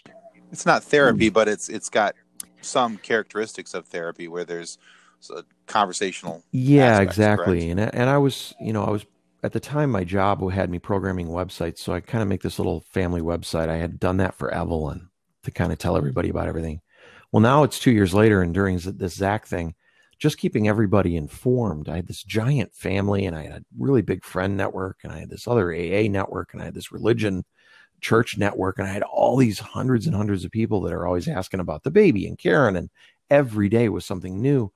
It's not therapy, mm. but it's it's got some characteristics of therapy where there's a conversational. Yeah, aspects, exactly. Correct? And and I was, you know, I was at the time my job had me programming websites, so I kind of make this little family website. I had done that for Evelyn to kind of tell everybody about everything. Well, now it's two years later, and during this Zach thing, just keeping everybody informed. I had this giant family, and I had a really big friend network, and I had this other AA network, and I had this religion church network, and I had all these hundreds and hundreds of people that are always asking about the baby and Karen, and every day was something new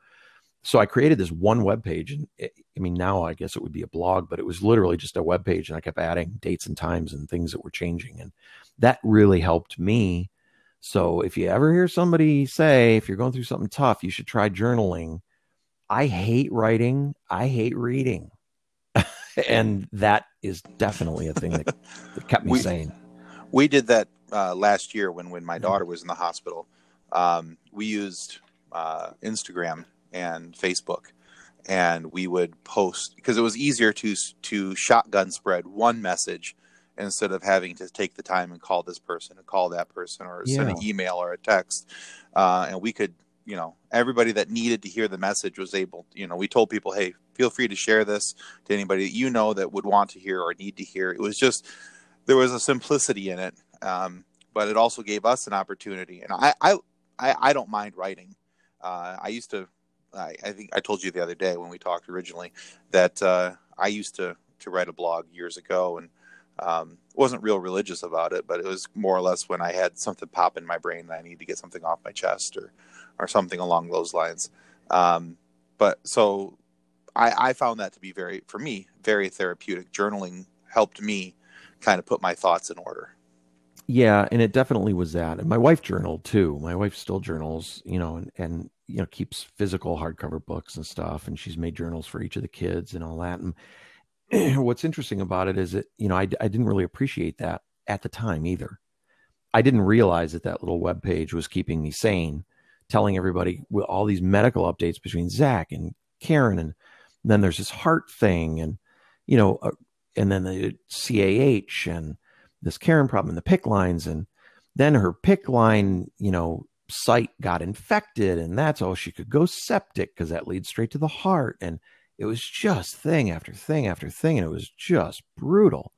so I created this one web page, and it, I mean now I guess it would be a blog, but it was literally just a web page, and I kept adding dates and times and things that were changing, and that really helped me. So if you ever hear somebody say if you're going through something tough, you should try journaling. I hate writing. I hate reading, and that is definitely a thing that, that kept me we, sane. We did that uh, last year when when my daughter was in the hospital. Um, we used uh, Instagram and Facebook, and we would post because it was easier to to shotgun spread one message instead of having to take the time and call this person and call that person or send an email or a text. Uh, and we could, you know, everybody that needed to hear the message was able, you know, we told people, hey, feel free to share this to anybody that you know that would want to hear or need to hear. It was just, there was a simplicity in it. Um, but it also gave us an opportunity. And I, I, I, I don't mind writing. Uh, I used to, I, I, think I told you the other day when we talked originally that uh, I used to to write a blog years ago and um, wasn't real religious about it, but it was more or less when I had something pop in my brain that I need to get something off my chest or or something along those lines. Um, but so I, I found that to be very, for me, very therapeutic. Journaling helped me kind of put my thoughts in order. Yeah, and it definitely was that. And my wife journaled too. My wife still journals, you know, and, and you know keeps physical hardcover books and stuff. And she's made journals for each of the kids and all that. And what's interesting about it is that you know I, I didn't really appreciate that at the time either. I didn't realize that that little web page was keeping me sane, telling everybody with all these medical updates between Zach and Karen, and then there's this heart thing, and you know, uh, and then the CAH and this Karen problem in the PICC lines, and then her PICC line, you know, site got infected, and that's all she could go septic because that leads straight to the heart, and it was just thing after thing after thing, and it was just brutal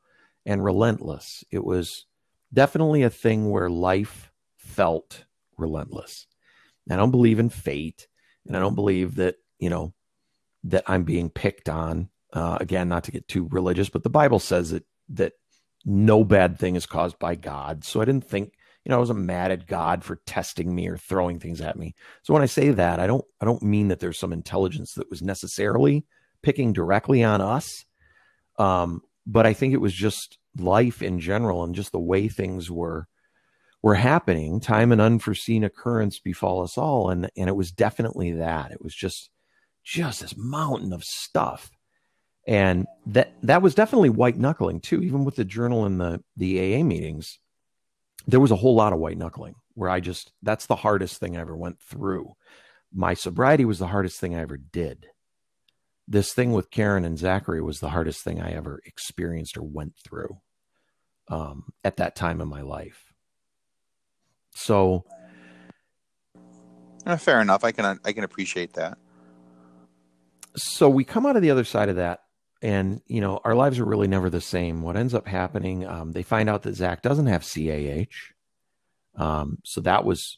and relentless. It was definitely a thing where life felt relentless. I don't believe in fate, and I don't believe that you know that I'm being picked on. Uh, again, not to get too religious, but the Bible says that that no bad thing is caused by God. So I didn't think, you know, I wasn't mad at God for testing me or throwing things at me. So when I say that, I don't I don't mean that there's some intelligence that was necessarily picking directly on us. Um, but I think it was just life in general and just the way things were were happening. Time and unforeseen occurrence befall us all. And and it was definitely that. It was just just this mountain of stuff and that that was definitely white knuckling too even with the journal and the the aa meetings there was a whole lot of white knuckling where i just that's the hardest thing i ever went through. My sobriety was the hardest thing i ever did. This thing with karen and zachary was the hardest thing i ever experienced or went through um, at that time in my life. So uh, fair enough. I can i can appreciate that. So we come out of the other side of that and you know our lives are really never the same. What ends up happening um, they find out that zach doesn't have cah um, so that was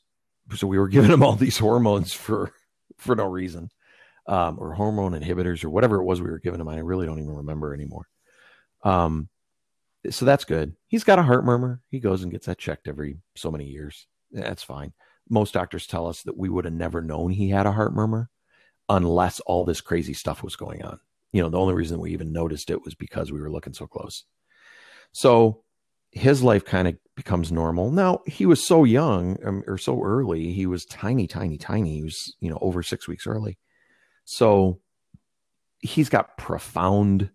so we were giving him all these hormones for for no reason um, or hormone inhibitors or whatever it was we were giving him. I really don't even remember anymore. Um, so that's good. He's got a heart murmur. He goes and gets that checked every so many years. That's fine. Most doctors tell us that we would have never known he had a heart murmur unless all this crazy stuff was going on you know, the only reason we even noticed it was because we were looking so close. So his life kind of becomes normal. Now, he was so young um, or so early. He was tiny, tiny, tiny. He was, you know, over six weeks early. So he's got profound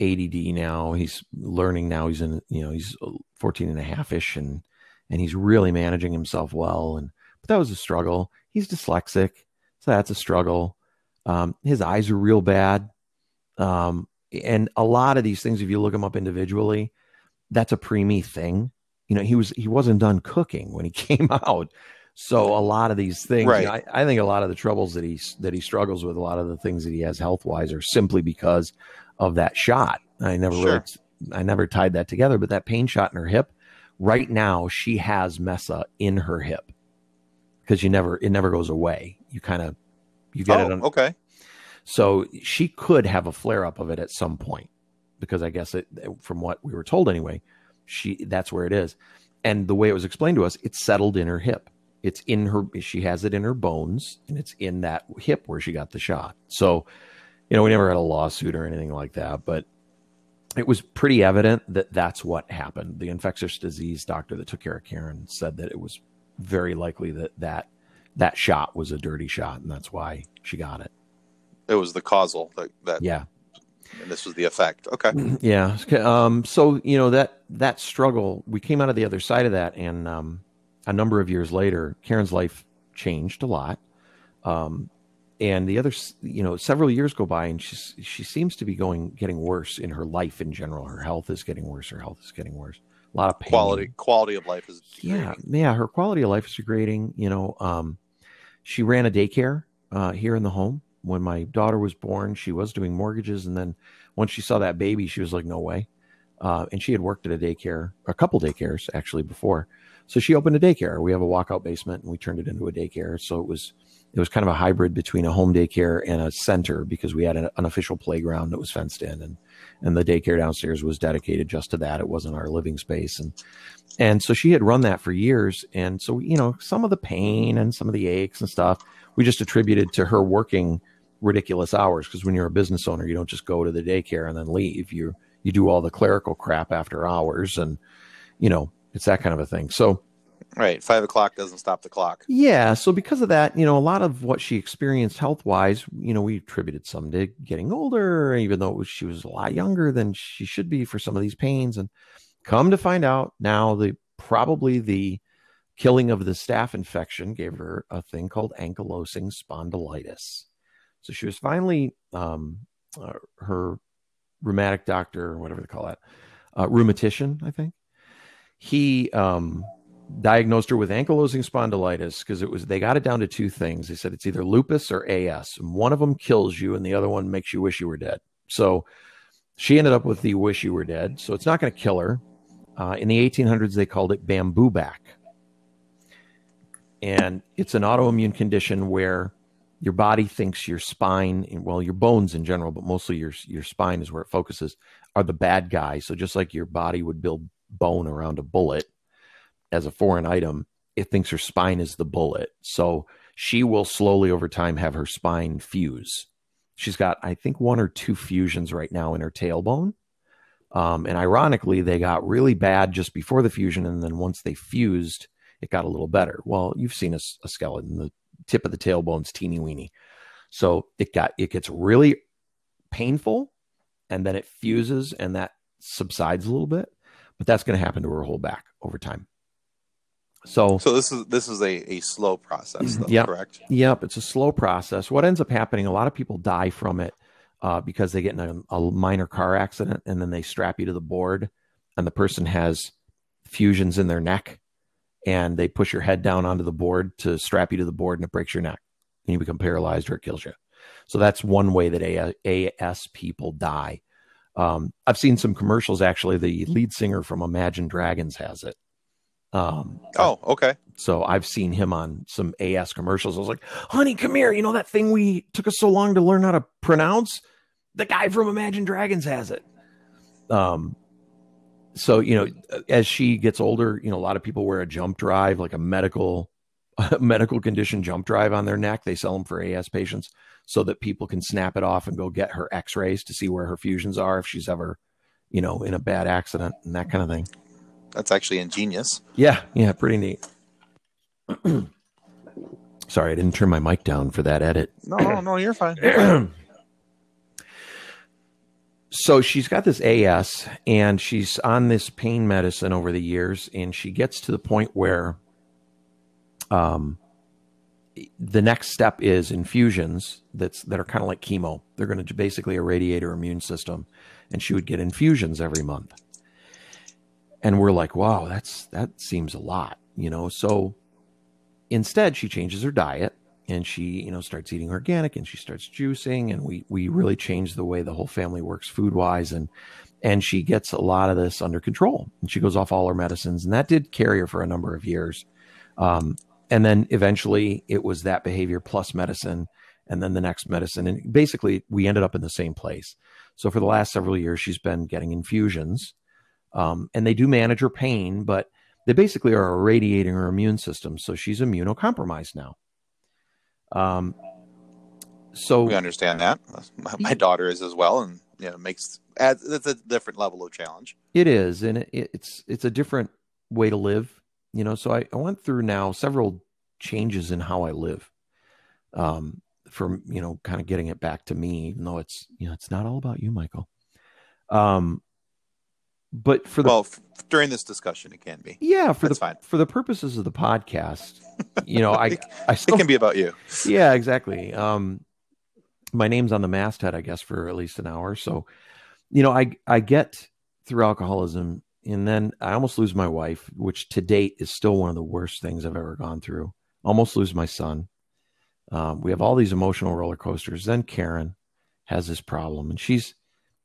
ADD now. He's learning now. He's in, you know, he's 14 and a half ish and, and he's really managing himself well. And, but that was a struggle. He's dyslexic. So that's a struggle. Um, his eyes are real bad. Um, and a lot of these things, if you look them up individually, that's a preemie thing. You know, he was he wasn't done cooking when he came out. So a lot of these things, right. you know, I, I, think a lot of the troubles that he that he struggles with, a lot of the things that he has health wise, are simply because of that shot. I never sure. really, I never tied that together, but that pain shot in her hip. Right now, she has MESA in her hip because you never it never goes away. You kind of you get oh, it. On, okay. So she could have a flare up of it at some point because I guess it, from what we were told anyway, she that's where it is. And the way it was explained to us, it's settled in her hip. It's in her. She has it in her bones, and it's in that hip where she got the shot. So, you know, we never had a lawsuit or anything like that, but it was pretty evident that that's what happened. The infectious disease doctor that took care of Karen said that it was very likely that that that shot was a dirty shot, and that's why she got it. It was the causal that, that yeah. And this was the effect. Okay. Yeah. Um, so you know that that struggle, we came out of the other side of that, and um, a number of years later, Karen's life changed a lot. Um, and the other, you know, several years go by, and she's she seems to be going getting worse in her life in general. Her health is getting worse. Her health is getting worse. A lot of pain. quality quality of life is Yeah, yeah. Her quality of life is degrading. You know, um, she ran a daycare uh, here in the home when my daughter was born. She was doing mortgages, and then once she saw that baby, she was like, "No way." Uh, and she had worked at a daycare, a couple daycares actually before. So she opened a daycare. We have a walkout basement, and we turned it into a daycare. So it was it was kind of a hybrid between a home daycare and a center because we had an unofficial playground that was fenced in, and and the daycare downstairs was dedicated just to that. It wasn't our living space, and and so she had run that for years. And so you know, some of the pain and some of the aches and stuff we just attributed to her working ridiculous hours because when you're a business owner, you don't just go to the daycare and then leave. You you do all the clerical crap after hours, and you know it's that kind of a thing. So right, five o'clock doesn't stop the clock. Yeah, so because of that, you know, a lot of what she experienced health wise, you know, we attributed some to getting older, even though was, she was a lot younger than she should be for some of these pains. And come to find out now, the probably the killing of the staph infection gave her a thing called ankylosing spondylitis. So she was finally um, uh, her rheumatic doctor, or whatever they call that, uh, rheumatician, I think. He um, diagnosed her with ankylosing spondylitis because it was they got it down to two things. They said it's either lupus or AS. And one of them kills you, and the other one makes you wish you were dead. So she ended up with the wish you were dead. So it's not going to kill her. Uh, in the 1800s, they called it bamboo back, and it's an autoimmune condition where your body thinks your spine, well, your bones in general, but mostly your your spine is where it focuses, are the bad guys. So just like your body would build bone around a bullet as a foreign item, it thinks her spine is the bullet. So she will slowly over time have her spine fuse. She's got, I think, one or two fusions right now in her tailbone. Um, and ironically, they got really bad just before the fusion. And then once they fused, it got a little better. Well, you've seen a, a skeleton, the tip of the tailbone's teeny weeny. So it got, it gets really painful and then it fuses and that subsides a little bit. But that's going to happen to her whole back over time. So, so this is this is a, a slow process, though, yep, correct? Yep, it's a slow process. What ends up happening, a lot of people die from it uh, because they get in a, a, minor car accident and then they strap you to the board, and the person has fusions in their neck, and they push your head down onto the board to strap you to the board, and it breaks your neck, and you become paralyzed or it kills you. So that's one way that AS people die. Um, I've seen some commercials. Actually, the lead singer from Imagine Dragons has it. Um, oh, okay. So I've seen him on some AS commercials. I was like, "Honey, come here! You know that thing we took us so long to learn how to pronounce? The guy from Imagine Dragons has it." Um, so you know, as she gets older, you know, a lot of people wear a jump drive, like a medical a medical condition jump drive on their neck. They sell them for AS patients so that people can snap it off and go get her X-rays to see where her fusions are if she's ever, you know, in a bad accident and that kind of thing. That's actually ingenious. Yeah, yeah, pretty neat. Sorry, I didn't turn my mic down for that edit. No, no, no, you're fine. so she's got this AS and she's on this pain medicine over the years, and she gets to the point where um the next step is infusions that's that are kind of like chemo. They're going to basically irradiate her immune system, and she would get infusions every month. And we're like, wow, that's that seems a lot, you know. So instead, she changes her diet and she, you know, starts eating organic and she starts juicing, and we we really change the way the whole family works food wise, and and she gets a lot of this under control. And she goes off all her medicines, and that did carry her for a number of years. Um, and then eventually it was that behavior plus medicine and then the next medicine and basically we ended up in the same place so for the last several years she's been getting infusions um, and they do manage her pain but they basically are irradiating her immune system so she's immunocompromised now um, so we understand that. My daughter is as well and you know makes adds it's a different level of challenge. It is and it, it's it's a different way to live you know so I, I went through now several changes in how i live um from you know kind of getting it back to me even though it's you know it's not all about you michael. Um but for the well f- during this discussion it can be yeah for That's the fine. for the purposes of the podcast you know i i it can be about you yeah exactly um my name's on the masthead, I guess, for at least an hour. So, you know, I I get through alcoholism, and then I almost lose my wife, which to date is still one of the worst things I've ever gone through. Almost lose my son. Um, we have all these emotional roller coasters. Then Karen has this problem, and she's,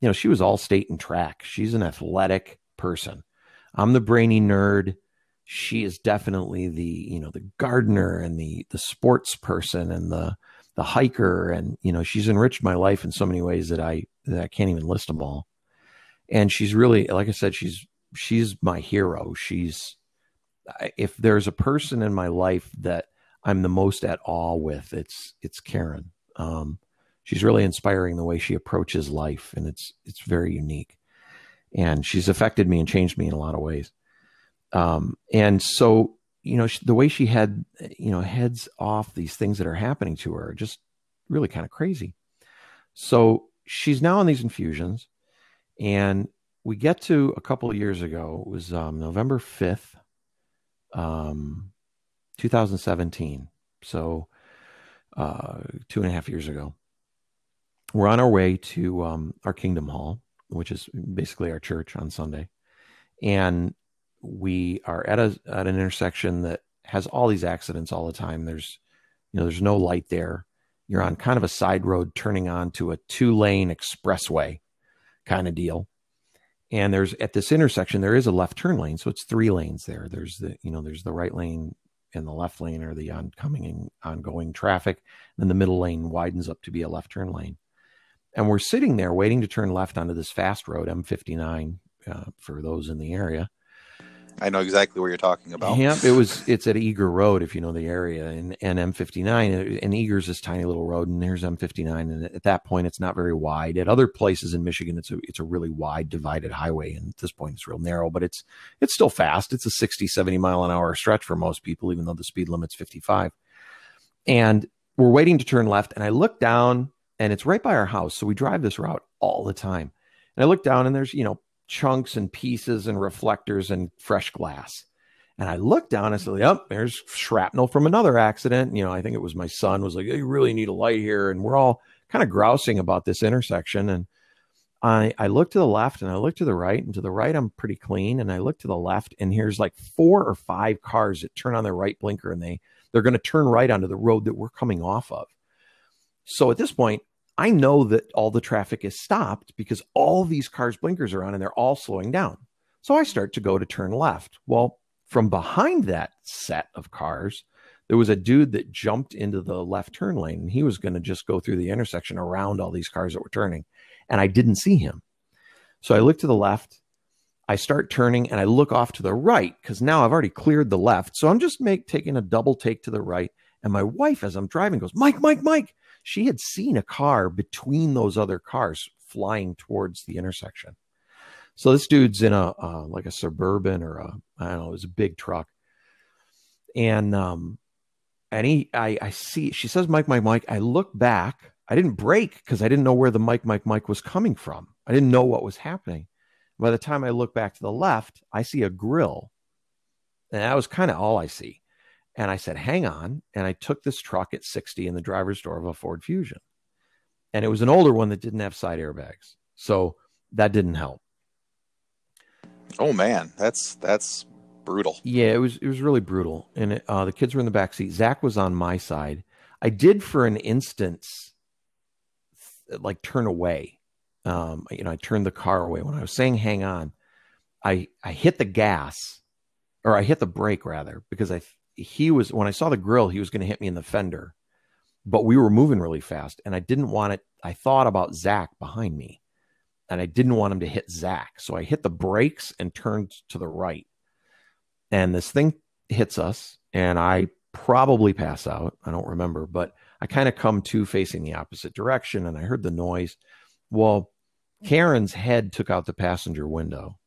you know, she was all state and track. She's an athletic person. I'm the brainy nerd. She is definitely the, you know, the gardener and the the sports person and the the hiker and you know she's enriched my life in so many ways that I that I can't even list them all. And she's really like I said she's she's my hero. She's if there's a person in my life that I'm the most at awe with, it's it's Karen. Um, she's really inspiring the way she approaches life, and it's it's very unique. And she's affected me and changed me in a lot of ways. Um, and so you know, the way she had, you know, heads off these things that are happening to her, just really kind of crazy. So she's now on these infusions, and we get to a couple of years ago. It was um, November fifth, um, 2017. So uh, two and a half years ago. We're on our way to um, our Kingdom Hall, which is basically our church on Sunday, and we are at a at an intersection that has all these accidents all the time. There's you know there's no light there. You're on kind of a side road turning onto a two lane expressway kind of deal. And there's at this intersection there is a left turn lane, so it's three lanes there. There's the you know there's the right lane and the left lane are the oncoming and ongoing traffic. And the middle lane widens up to be a left turn lane. And we're sitting there waiting to turn left onto this fast road, M59, uh, for those in the area. I know exactly where you're talking about. Yeah, it was. It's at Eager Road, if you know the area, and, and M59. And Eager's this tiny little road, and there's M59. And at that point, it's not very wide. At other places in Michigan, it's a it's a really wide divided highway, and at this point, it's real narrow. But it's it's still fast. It's a 60, 70 mile an hour stretch for most people, even though the speed limit's 55. And we're waiting to turn left, and I look down, and it's right by our house. So we drive this route all the time. And I look down, and there's you know chunks and pieces and reflectors and fresh glass. And I looked down, and I said, Yep, there's shrapnel from another accident. You know, I think it was my son was like, You really need a light here. And we're all kind of grousing about this intersection. And I, I look to the left and I look to the right. And to the right, I'm pretty clean. And I look to the left, and here's like four or five cars that turn on their right blinker and they they're going to turn right onto the road that we're coming off of. So at this point, I know that all the traffic is stopped because all these cars' blinkers are on and they're all slowing down. So I start to go to turn left. Well, from behind that set of cars, there was a dude that jumped into the left turn lane and he was going to just go through the intersection around all these cars that were turning. And I didn't see him. So I look to the left. I start turning and I look off to the right because now I've already cleared the left. So I'm just make, taking a double take to the right. And my wife, as I'm driving, goes, Mike, Mike, Mike she had seen a car between those other cars flying towards the intersection. So this dude's in a uh, like a suburban or a I don't know, it was a big truck, and um, and he I I see she says Mike Mike Mike. I look back. I didn't break because I didn't know where the Mike Mike Mike was coming from. I didn't know what was happening. By the time I look back to the left, I see a grill, and that was kind of all I see. And I said, hang on. And I took this truck at 60 in the driver's door of a Ford Fusion. And it was an older one that didn't have side airbags. So that didn't help. Oh man, that's that's brutal. Yeah, it was it was really brutal. And it, uh, the kids were in the back seat. Zach was on my side. I did for an instance, like turn away. Um, you know, I turned the car away when I was saying hang on. I I hit the gas, or I hit the brake rather, because I he was when I saw the grill, he was going to hit me in the fender, but we were moving really fast, and I didn't want it. I thought about Zach behind me, and I didn't want him to hit Zach, so I hit the brakes and turned to the right, and this thing hits us, and I probably pass out. I don't remember, but I kind of come to facing the opposite direction, and I heard the noise. Well, Karen's head took out the passenger window,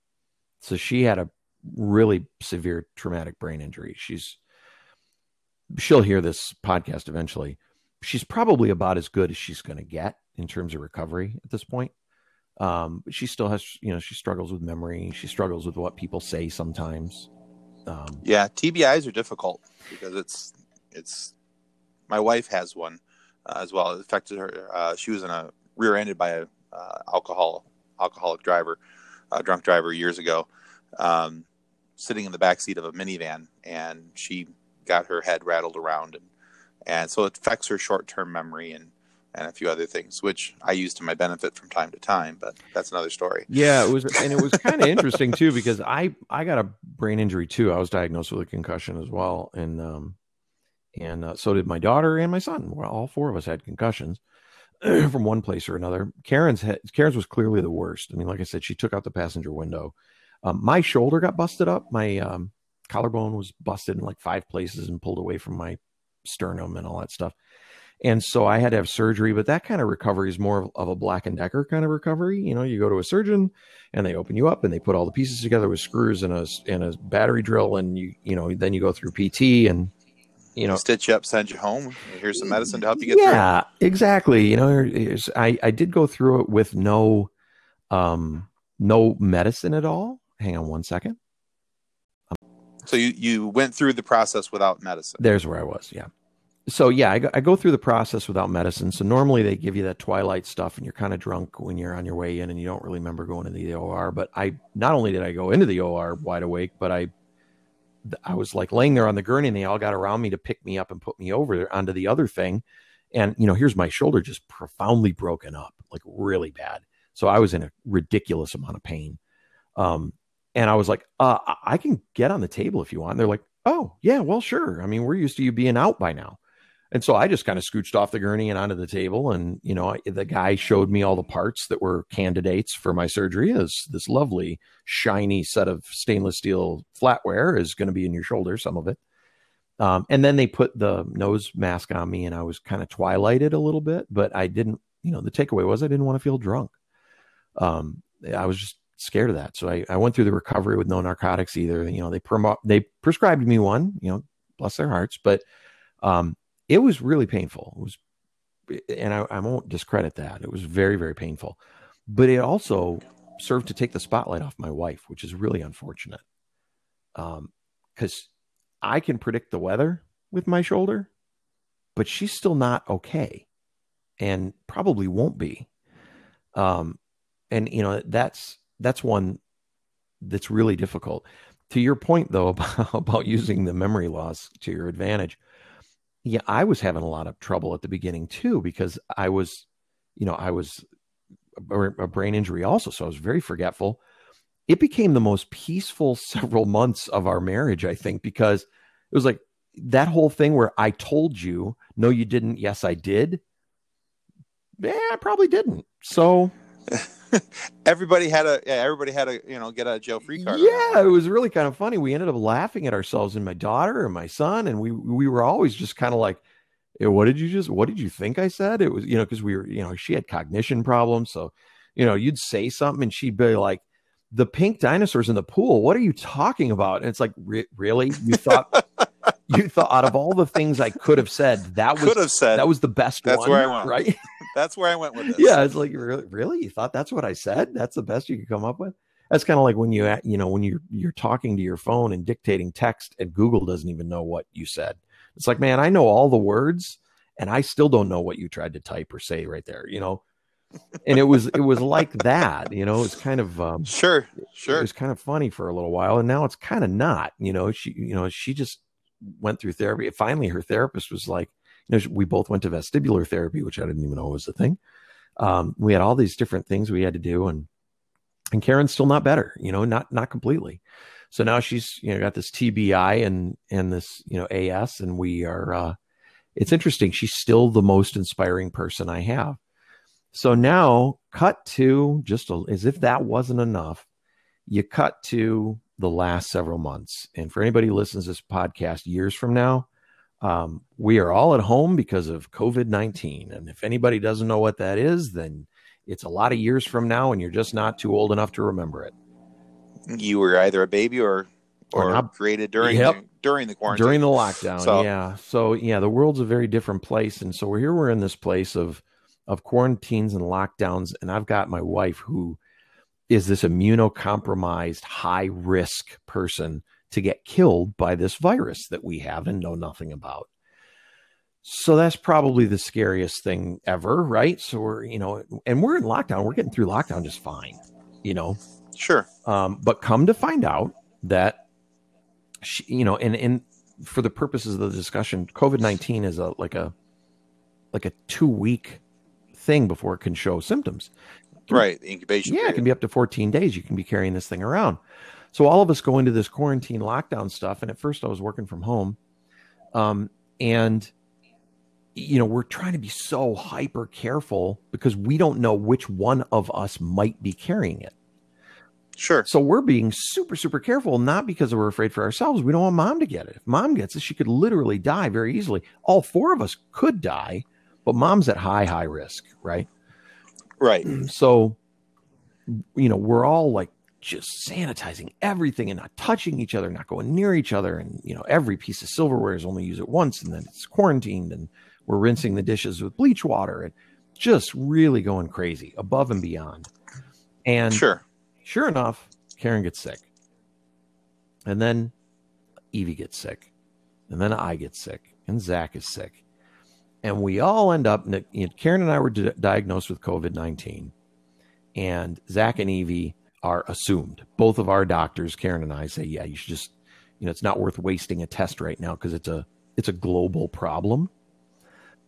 so she had a really severe traumatic brain injury. She's she'll hear this podcast eventually. She's probably about as good as she's going to get in terms of recovery at this point. Um, she still has, you know, she struggles with memory. She struggles with what people say sometimes. Um, yeah, TBIs are difficult because it's it's. My wife has one. uh, as well. It affected her. Uh, she was in a rear-ended by a uh, alcohol alcoholic driver, a drunk driver years ago, um, sitting in the back seat of a minivan, and she got her head rattled around, and and so it affects her short-term memory and and a few other things, which I use to my benefit from time to time. But that's another story. Yeah, it was, and it was kind of interesting too because I I got a brain injury too. I was diagnosed with a concussion as well, and um, and uh, so did my daughter and my son. Well, all four of us had concussions from one place or another. Karen's had, Karen's was clearly the worst. I mean, like I said, she took out the passenger window. Um, my shoulder got busted up. My um, collarbone was busted in like five places and pulled away from my sternum and all that stuff. And so I had to have surgery, but that kind of recovery is more of a Black and Decker kind of recovery. You know, you go to a surgeon and they open you up and they put all the pieces together with screws and a and a battery drill, and you you know then you go through PT and you know stitch you up, send you home. Here's some medicine to help you get yeah, through. Yeah, exactly. You know, I I did go through it with no um no medicine at all. Hang on one second. So you you went through the process without medicine. There's where I was. Yeah so yeah, I go, I go through the process without medicine. So normally they give you that twilight stuff, and you're kind of drunk when you're on your way in, and you don't really remember going to the OR. But I not only did I go into the OR wide awake, but I I was like laying there on the gurney, and they all got around me to pick me up and put me over onto the other thing. And you know, here's my shoulder just profoundly broken up, like really bad. So I was in a ridiculous amount of pain. Um, and I was like, uh, I can get on the table if you want. And they're like, oh yeah, well sure. I mean, we're used to you being out by now. And so I just kind of scooched off the gurney and onto the table. And, you know, the guy showed me all the parts that were candidates for my surgery is this lovely, shiny set of stainless steel flatware is going to be in your shoulder, some of it. Um, and then they put the nose mask on me and I was kind of twilighted a little bit, but I didn't, you know, the takeaway was I didn't want to feel drunk. Um, I was just scared of that. So I, I went through the recovery with no narcotics either. You know, they promo- they prescribed me one, you know, bless their hearts, but, um, it was really painful. It was, and I, I won't discredit that. It was very, very painful, but it also served to take the spotlight off my wife, which is really unfortunate. Um, because I can predict the weather with my shoulder, but she's still not okay, and probably won't be. Um, and you know that's that's one that's really difficult. To your point, though, about, about using the memory loss to your advantage, yeah, I was having a lot of trouble at the beginning too because I was, you know, I was a brain injury also, so I was very forgetful. It became the most peaceful several months of our marriage, I think, because it was like that whole thing where I told you, no, you didn't, yes, I did. Yeah, I probably didn't. So everybody had a yeah, everybody had a you know get a jail free card. Yeah, it was really kind of funny. We ended up laughing at ourselves and my daughter and my son, and we we were always just kind of like, hey, "What did you just? What did you think I said?" It was you know because we were you know she had cognition problems, so you know you'd say something and she'd be like, "The pink dinosaurs in the pool. What are you talking about?" And it's like, Re- really, you thought. you thought out of all the things I could have said, that was could have said that was the best that's one, where I went. right? That's where I went with this. Yeah, it's like really, really, you thought that's what I said? That's the best you could come up with. That's kind of like when you, you know, when you're you're talking to your phone and dictating text, and Google doesn't even know what you said. It's like, man, I know all the words, and I still don't know what you tried to type or say right there. You know, and it was it was like that you know it's kind of um, sure sure it was kind of funny for a little while and now it's kind of not you know she you know she just went through therapy finally her therapist was like you know we both went to vestibular therapy which i didn't even know was a thing. Um, we had all these different things we had to do and and karen's still not better you know not not completely. So now she's you know got this tbi and and this you know as and we are uh it's interesting. She's still the most inspiring person i have. So now, cut to just a, as if that wasn't enough, you cut to the last several months. And for anybody who listens to this podcast years from now, um, we are all at home because of COVID 19. And if anybody doesn't know what that is, then it's a lot of years from now and you're just not too old enough to remember it. You were either a baby or or, or not, created during yep, the, during the quarantine during the lockdown. So, yeah. So yeah, the world's a very different place. And so we're here we're in this place of of quarantines and lockdowns. And I've got my wife who is this immunocompromised, high risk person to get killed by this virus that we have and know nothing about. So that's probably the scariest thing ever, right? So we're, you know, and we're in lockdown. We're getting through lockdown just fine, you know. Sure. Um, but come to find out that, she, you know, and and for the purposes of the discussion, COVID nineteen is a like a like a two week thing before it can show symptoms. Right, incubation. Yeah, period. it can be up to fourteen days. You can be carrying this thing around. So all of us go into this quarantine lockdown stuff, and at first I was working from home, um, and you know we're trying to be so hyper careful because we don't know which one of us might be carrying it. Sure. So we're being super, super careful, not because we're afraid for ourselves. We don't want mom to get it. If mom gets it, she could literally die very easily. All four of us could die, but mom's at high, high risk, right? Right. So, you know, we're all like just sanitizing everything and not touching each other, not going near each other. And, you know, every piece of silverware is only used it once and then it's quarantined and we're rinsing the dishes with bleach water and just really going crazy above and beyond. And Sure. sure enough, Karen gets sick. And then Evie gets sick. And then I get sick. And Zach is sick. And we all end up, Karen and I were di- diagnosed with COVID 19. And Zach and Evie are assumed. Both of our doctors, Karen and I, say, yeah, you should just, you know, it's not worth wasting a test right now because it's a it's a global problem.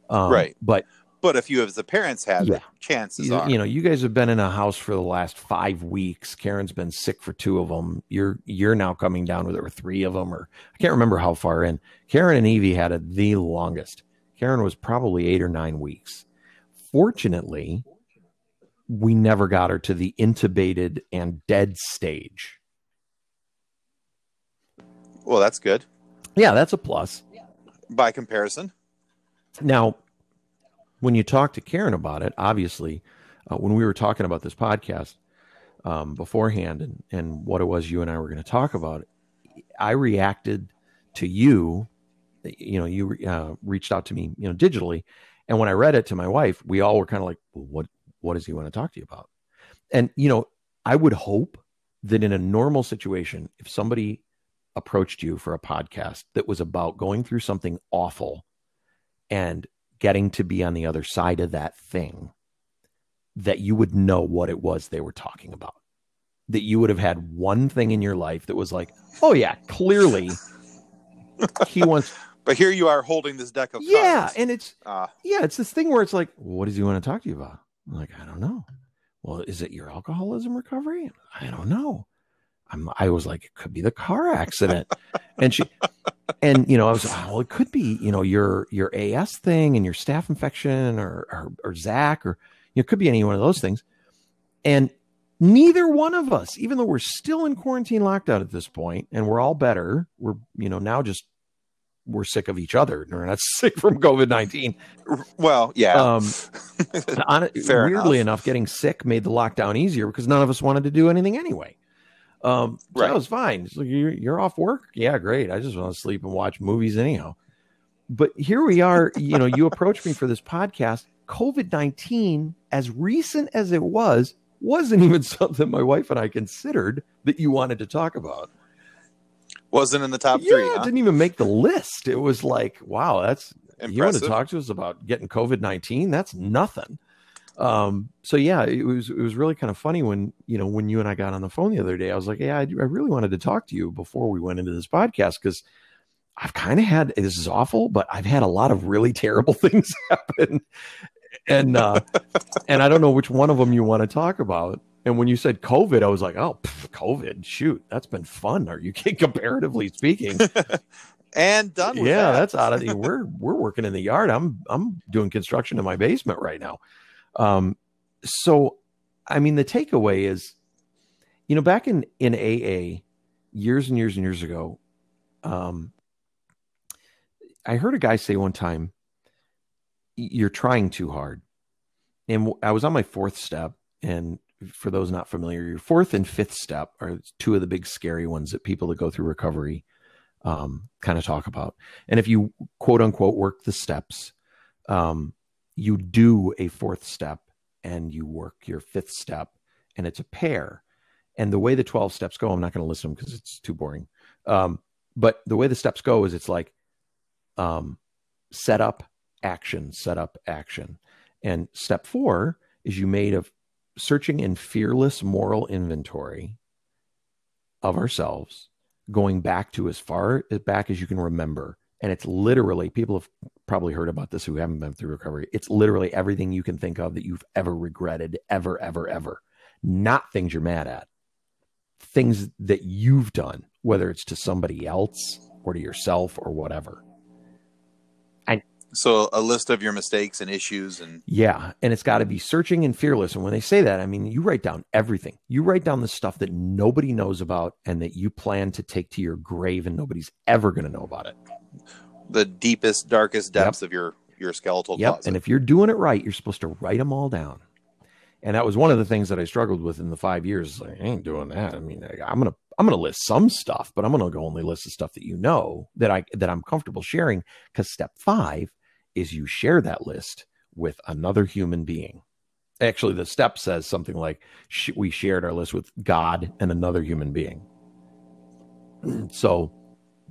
Um, Right. But But if you as the parents have Yeah. it, chances you, are. you know you guys have been in a house for the last five weeks karen's been sick for two of them you're you're now coming down with or three of them or i can't remember how far in karen and evie had it the longest karen was probably eight or nine weeks fortunately we never got her to the intubated and dead stage well, that's good yeah that's a plus by comparison. Now, when you talk to Karen about it, obviously, uh, when we were talking about this podcast um, beforehand and, and what it was you and I were going to talk about, I reacted to you. You know, you uh, reached out to me, you know, digitally, and when I read it to my wife, we all were kind of like, well, "What? What does he want to talk to you about?" And you know, I would hope that in a normal situation, if somebody approached you for a podcast that was about going through something awful and getting to be on the other side of that thing, that you would know what it was they were talking about. That you would have had one thing in your life that was like, oh, yeah, clearly he wants. But here you are holding this deck of Yeah. cards. And it's, Uh, yeah, it's this thing where it's like, what does he want to talk to you about? I'm like, I don't know. Well, is it your alcoholism recovery? I don't know. I'm, I was like, it could be the car accident. and she, and you know, I was, oh, well, it could be, you know, your, your AS thing and your staph infection or, or, or Zach, or, you know, it could be any one of those things. And neither one of us, even though we're still in quarantine lockdown at this point and we're all better, we're, you know, now just, we're sick of each other. And we're not sick from COVID 19. well, yeah. Um, on weirdly enough. enough. getting sick made the lockdown easier because none of us wanted to do anything anyway. Um, so Right. that was fine. Like you're, you're off work. Yeah, great. I just want to sleep and watch movies anyhow. But here we are. You know, you approached me for this podcast. COVID nineteen, as recent as it was, wasn't even something my wife and I considered that you wanted to talk about. Wasn't in the top yeah, three. it Huh? didn't even make the list. It was like, wow, that's Impressive. you want to talk to us about getting COVID nineteen? That's nothing. Um, so yeah, it was it was really kind of funny when you know when you and I got on the phone the other day. I was like, yeah, I, I really wanted to talk to you before we went into this podcast because I've kind of had this is awful, but I've had a lot of really terrible things happen, and uh, and I don't know which one of them you want to talk about. And when you said COVID, I was like, oh, pff, COVID, shoot, that's been fun. Are you comparatively speaking? and done with yeah, that. that's out of the we're we're working in the yard. I'm I'm doing construction in my basement right now. Um so I mean the takeaway is you know back in in AA years and years and years ago um I heard a guy say one time you're trying too hard. And I was on my fourth step and for those not familiar, your fourth and fifth step are two of the big scary ones that people that go through recovery um, kind of talk about. And if you quote unquote work the steps, um, you do a fourth step and you work your fifth step, and it's a pair. And the way the 12 steps go, I'm not going to list them because it's too boring. Um, but the way the steps go is it's like um, set up, action, set up, action. And step four is you made a searching in fearless moral inventory of ourselves, going back to as far back as you can remember. And it's literally, people have probably heard about this who haven't been through recovery. It's literally everything you can think of that you've ever regretted, ever, ever, ever. Not things you're mad at, things that you've done, whether it's to somebody else or to yourself or whatever. So a list of your mistakes and issues and yeah, and it's got to be searching and fearless. And when they say that, I mean you write down everything. You write down the stuff that nobody knows about and that you plan to take to your grave and nobody's ever going to know about it. The deepest, darkest depths yep. of your your skeletal yep. closet. And if you're doing it right, you're supposed to write them all down. And that was one of the things that I struggled with in the five years. Like, I ain't doing that. I mean, I'm gonna I'm gonna list some stuff, but I'm gonna go only list the stuff that you know that I that I'm comfortable sharing. Because step five is you share that list with another human being. Actually, the step says something like sh- we shared our list with God and another human being. so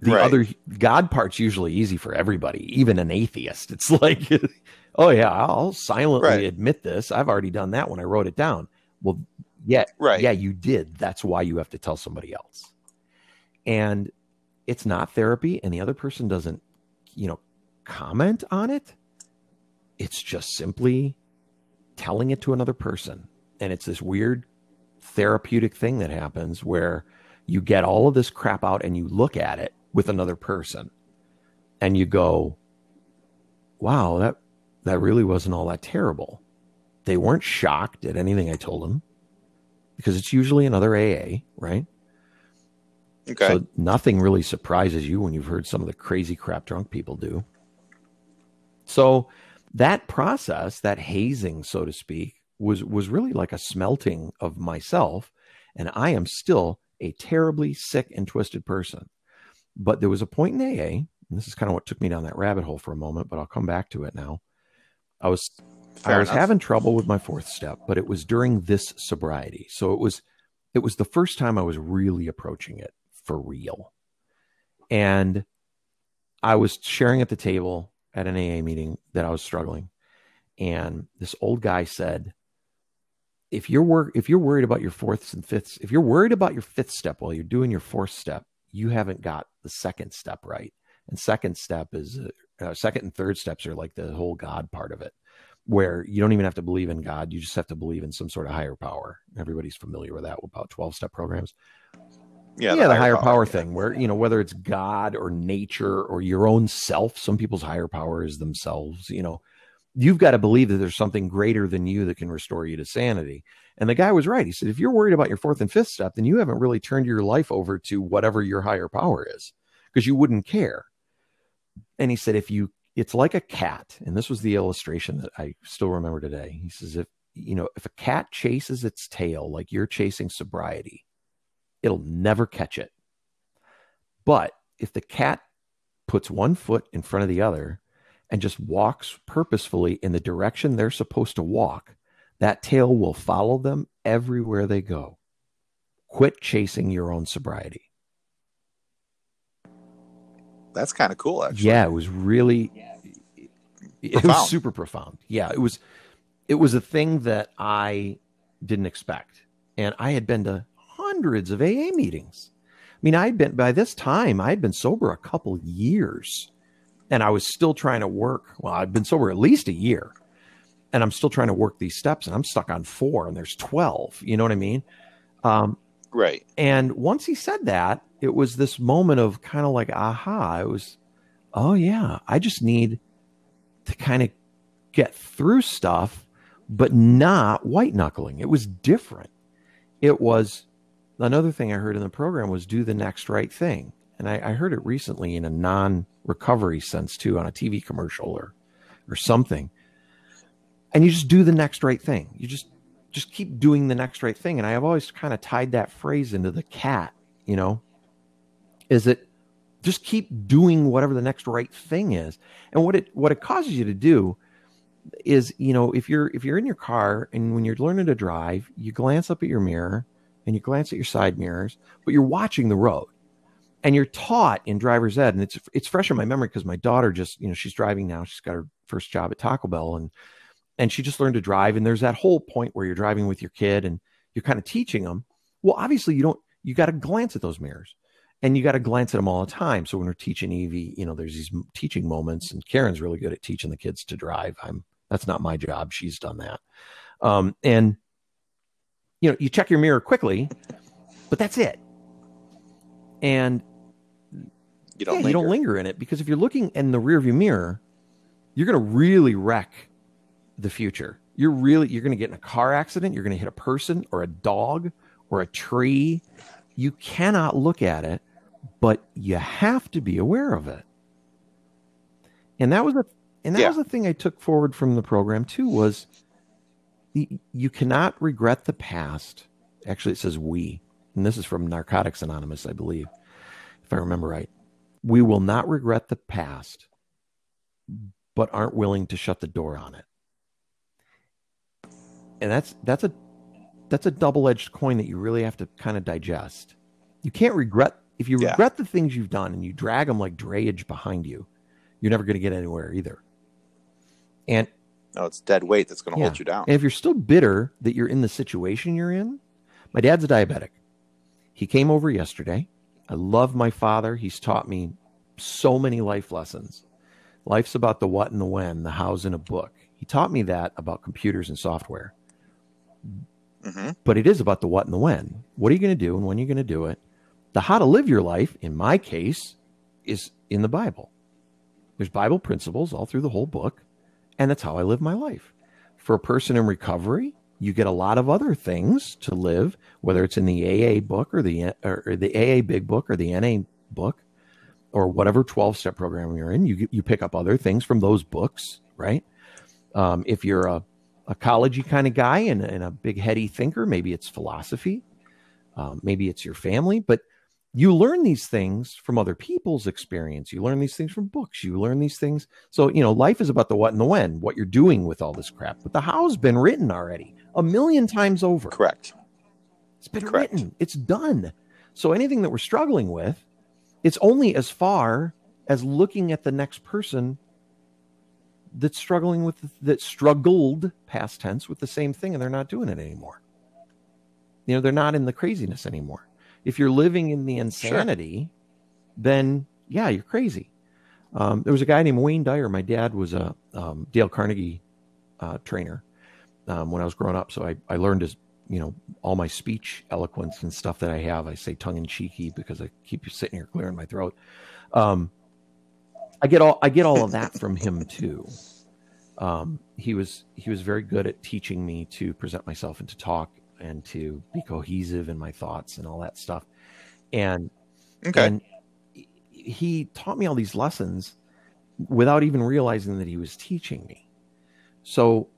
the right. other God part's usually easy for everybody, even an atheist. It's like, oh yeah, I'll silently right. admit this. I've already done that when I wrote it down. Well, yeah, right. Yeah, you did. That's why you have to tell somebody else. And it's not therapy, and the other person doesn't, you know, comment on it. It's just simply telling it to another person. And it's this weird therapeutic thing that happens where you get all of this crap out and you look at it with another person and you go, wow, that, that really wasn't all that terrible. They weren't shocked at anything I told them because it's usually another AA, right? Okay. So nothing really surprises you when you've heard some of the crazy crap drunk people do. So that process, that hazing, so to speak, was was really like a smelting of myself, and I am still a terribly sick and twisted person. But there was a point in AA, and this is kind of what took me down that rabbit hole for a moment, but I'll come back to it now. I was Fair I was enough. having trouble with my fourth step, but it was during this sobriety. So it was it was the first time I was really approaching it for real. And I was sharing at the table at an AA meeting that I was struggling, and this old guy said, "If you're wor- if you're worried about your fourths and fifths, if you're worried about your fifth step while you're doing your fourth step, you haven't got the second step right. And second step is uh, second and third steps are like the whole God part of it, where you don't even have to believe in God, you just have to believe in some sort of higher power. Everybody's familiar with that about twelve step programs." Yeah, yeah, the, the higher, higher, power, power thing, where you know whether it's God or nature or your own self. Some people's higher power is themselves. You know, you've got to believe that there's something greater than you that can restore you to sanity. And the guy was right. He said, if you're worried about your fourth and fifth step, then you haven't really turned your life over to whatever your higher power is, because you wouldn't care. And he said, if you, it's like a cat, and this was the illustration that I still remember today. He says, if you know, if a cat chases its tail like you're chasing sobriety it'll never catch it. But if the cat puts one foot in front of the other and just walks purposefully in the direction they're supposed to walk, that tail will follow them everywhere they go. Quit chasing your own sobriety. That's kind of cool, actually. Yeah, it was really it profound. was super profound. Yeah, it was it was a thing that I didn't expect. And I had been to hundreds of AA meetings. I mean, I'd been by this time, I'd been sober a couple years and I was still trying to work. Well, I've been sober at least a year and I'm still trying to work these steps and I'm stuck on four and there's 12. You know what I mean? Um, right. And once he said that, it was this moment of kind of like, aha, it was, oh yeah, I just need to kind of get through stuff, but not white knuckling. It was different. It was another thing I heard in the program was do the next right thing. And I, I heard it recently in a non recovery sense too on a TV commercial or, or something. And you just do the next right thing. You just, just keep doing the next right thing. And I have always kind of tied that phrase into the cat, you know, is it just keep doing whatever the next right thing is. And what it, what it causes you to do is, you know, if you're, if you're in your car and when you're learning to drive, you glance up at your mirror and you glance at your side mirrors, but you're watching the road. and you're taught in driver's ed and it's it's fresh in my memory because my daughter just you know she's driving now. She's got her first job at taco bell and and she just learned to drive. And there's that whole point where you're driving with your kid and you're kind of teaching them well obviously you don't you got to glance at those mirrors and you got to glance at them all the time. So when we're teaching ev you know there's these teaching moments and karen's really good at teaching the kids to drive. I'm that's not my job. She's done that. Um, and you know you check your mirror quickly but that's it and you don't, yeah, you don't linger in it because if you're looking in the rearview mirror, you're going to really wreck the future. You're really you're going to get in a car accident. You're going to hit a person or a dog or a tree. You cannot look at it, but you have to be aware of it. And that was a and that yeah. was the thing I took forward from the program too was you cannot regret the past. Actually, it says we, and this is from Narcotics Anonymous, I believe, if I remember right we will not regret the past, but aren't willing to shut the door on it. And that's that's a that's a double-edged coin that you really have to kind of digest. You can't regret if you yeah. regret the things you've done and you drag them like drayage behind you, you're never going to get anywhere either. And no, it's dead weight that's going to yeah. hold you down. And if you're still bitter that you're in the situation you're in, my dad's a diabetic. He came over yesterday. I love my father. He's taught me so many life lessons. Life's about the what and the when, the how's in a book. He taught me that about computers and software. Mm-hmm. But it is about the what and the when. What are you going to do and when are you're going to do it? The how to live your life, in my case, is in the Bible. There's Bible principles all through the whole book, and that's how I live my life. For a person in recovery, you get a lot of other things to live, whether it's in the AA book or the or the AA Big Book or the NA book, or whatever twelve step program you're in. You you pick up other things from those books, right? Um, if you're a a collegey kind of guy and, and, a big heady thinker, maybe it's philosophy, um, maybe it's your family, but you learn these things from other people's experience. You learn these things from books. You learn these things. So, you know, life is about the what and the when, what you're doing with all this crap. But the how's been written already a million times over. Correct. It's been Correct. written. It's done. So anything that we're struggling with, it's only as far as looking at the next person that's struggling with that struggled past tense with the same thing and they're not doing it anymore. You know, they're not in the craziness anymore. If you're living in the insanity, sure. then yeah, you're crazy. Um, there was a guy named Wayne Dyer. My dad was a um, Dale Carnegie uh, trainer, um, when I was growing up. So I, I learned as you know all my speech eloquence and stuff that I have. I say tongue in cheeky because I keep you sitting here clearing my throat. Um, I get all I get all of that from him too. Um, he was he was very good at teaching me to present myself and to talk and to be cohesive in my thoughts and all that stuff. And okay. and he taught me all these lessons without even realizing that he was teaching me. So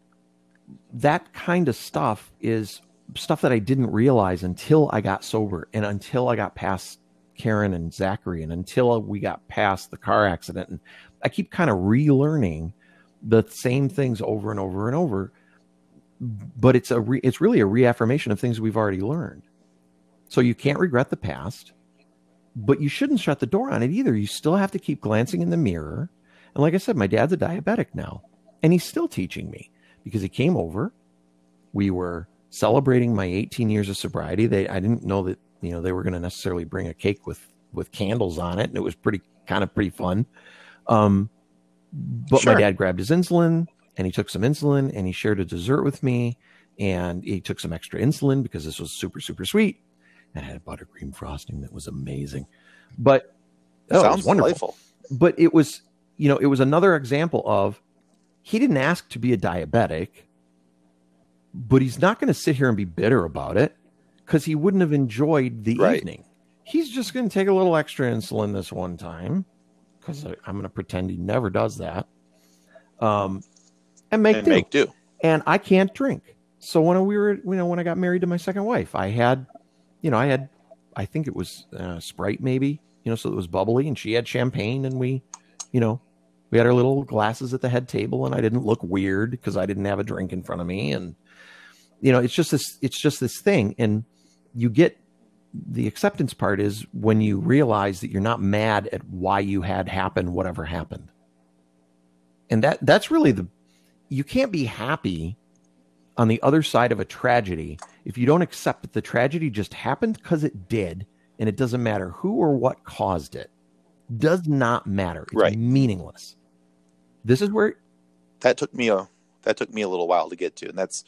that kind of stuff is stuff that I didn't realize until I got sober and until I got past Karen and Zachary and until we got past the car accident. And I keep kind of relearning the same things over and over and over. But it's a re, it's really a reaffirmation of things we've already learned. So you can't regret the past, but you shouldn't shut the door on it either. You still have to keep glancing in the mirror. And like I said, my dad's a diabetic now, and he's still teaching me because he came over. We were celebrating my 18 years of sobriety. They I didn't know that you know they were going to necessarily bring a cake with with candles on it, and it was pretty kind of pretty fun. Um, but sure. my dad grabbed his insulin and he took some insulin and he shared a dessert with me and he took some extra insulin because this was super super sweet and had a buttercream frosting that was amazing. But oh, sounds wonderful. Delightful. But it was you know it was another example of he didn't ask to be a diabetic, but he's not going to sit here and be bitter about it because he wouldn't have enjoyed the right. evening. He's just going to take a little extra insulin this one time because I'm going to pretend he never does that. Um, and make and do. Make do. And I can't drink. So when we were, you know, when I got married to my second wife, I had, you know, I had, I think it was uh, Sprite maybe, you know, so it was bubbly, and she had champagne, and we, you know, we had our little glasses at the head table and i didn't look weird because i didn't have a drink in front of me and you know it's just this it's just this thing and you get the acceptance part is when you realize that you're not mad at why you had happen whatever happened. And that that's really the you can't be happy on the other side of a tragedy if you don't accept that the tragedy just happened because it did and it doesn't matter who or what caused it. Does not matter. It's Right. meaningless. This is where that took me a that took me a little while to get to, and that's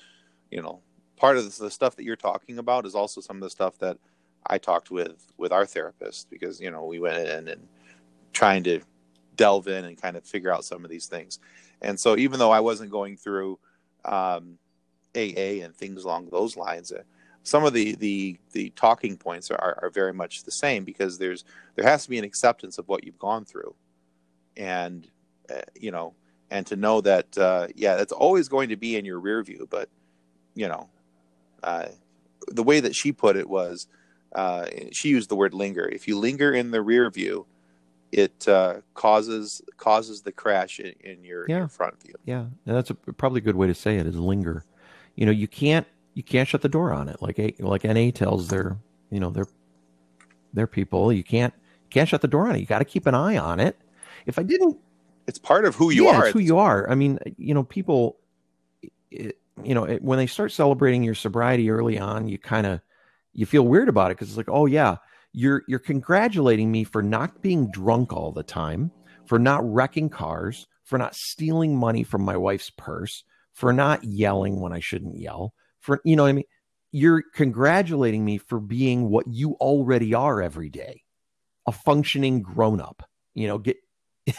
you know part of the stuff that you're talking about is also some of the stuff that I talked with with our therapist because you know we went in and trying to delve in and kind of figure out some of these things, and so even though I wasn't going through um, AA and things along those lines. Uh, some of the, the, the talking points are, are very much the same because there's there has to be an acceptance of what you've gone through, and uh, you know and to know that uh, yeah that's always going to be in your rear view but you know uh, the way that she put it was uh, she used the word linger if you linger in the rear view it uh, causes causes the crash in, in your, Yeah. your front view Yeah, and that's a, probably a good way to say it is linger. You know, you can't you can't shut the door on it like A, like NA tells their you know their their people. You can't you can't shut the door on it. You got to keep an eye on it. If I didn't, it's part of who you yeah, are it's who you are. I mean, you know, people, it, you know, it, when they start celebrating your sobriety early on, you kind of you feel weird about it because it's like, oh yeah, you're you're congratulating me for not being drunk all the time, for not wrecking cars, for not stealing money from my wife's purse, for not yelling when I shouldn't yell, for you know what I mean. You're congratulating me for being what you already are every day, a functioning grown up. You know, get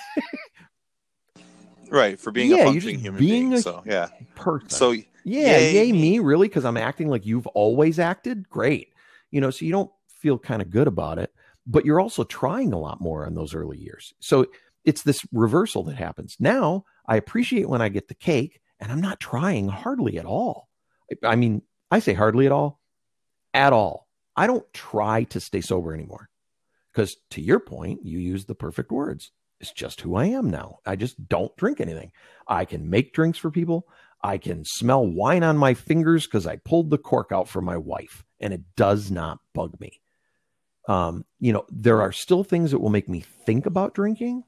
right for being Yeah, a functioning human being being a- so yeah person. so Yeah, Yay yay, me. me, really? Because I'm acting like you've always acted? Great. You know, so you don't feel kind of good about it, but you're also trying a lot more in those early years. So it's this reversal that happens. Now I appreciate when I get the cake and I'm not trying hardly at all. I mean, I say hardly at all, at all. I don't try to stay sober anymore. Because to your point, you use the perfect words. It's just who I am now. I just don't drink anything. I can make drinks for people. I can smell wine on my fingers because I pulled the cork out for my wife, and it does not bug me. Um, you know, there are still things that will make me think about drinking,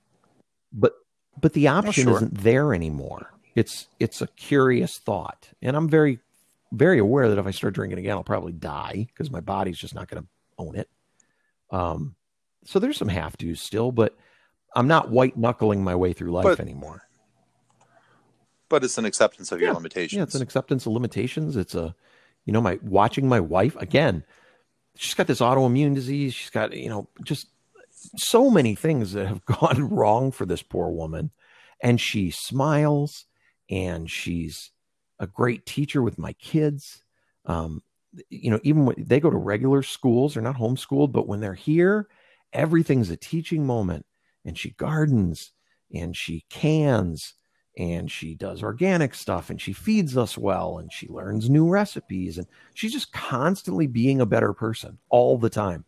but but the option sure. isn't there anymore. It's it's a curious thought, and I'm very very aware that if I start drinking again, I'll probably die because my body's just not going to own it. Um, so there's some have tos still, but I'm not white knuckling my way through life But- anymore. but it's an acceptance of your limitations Yeah, it's an acceptance of limitations. It's a, you know, my watching my wife again. She's got this autoimmune disease. She's got, you know, just so many things that have gone wrong for this poor woman. And she smiles and she's a great teacher with my kids. Um, you know, even when they go to regular schools, they're not homeschooled, but when they're here, everything's a teaching moment. And she gardens and she cans and she does organic stuff and she feeds us well and she learns new recipes and she's just constantly being a better person all the time.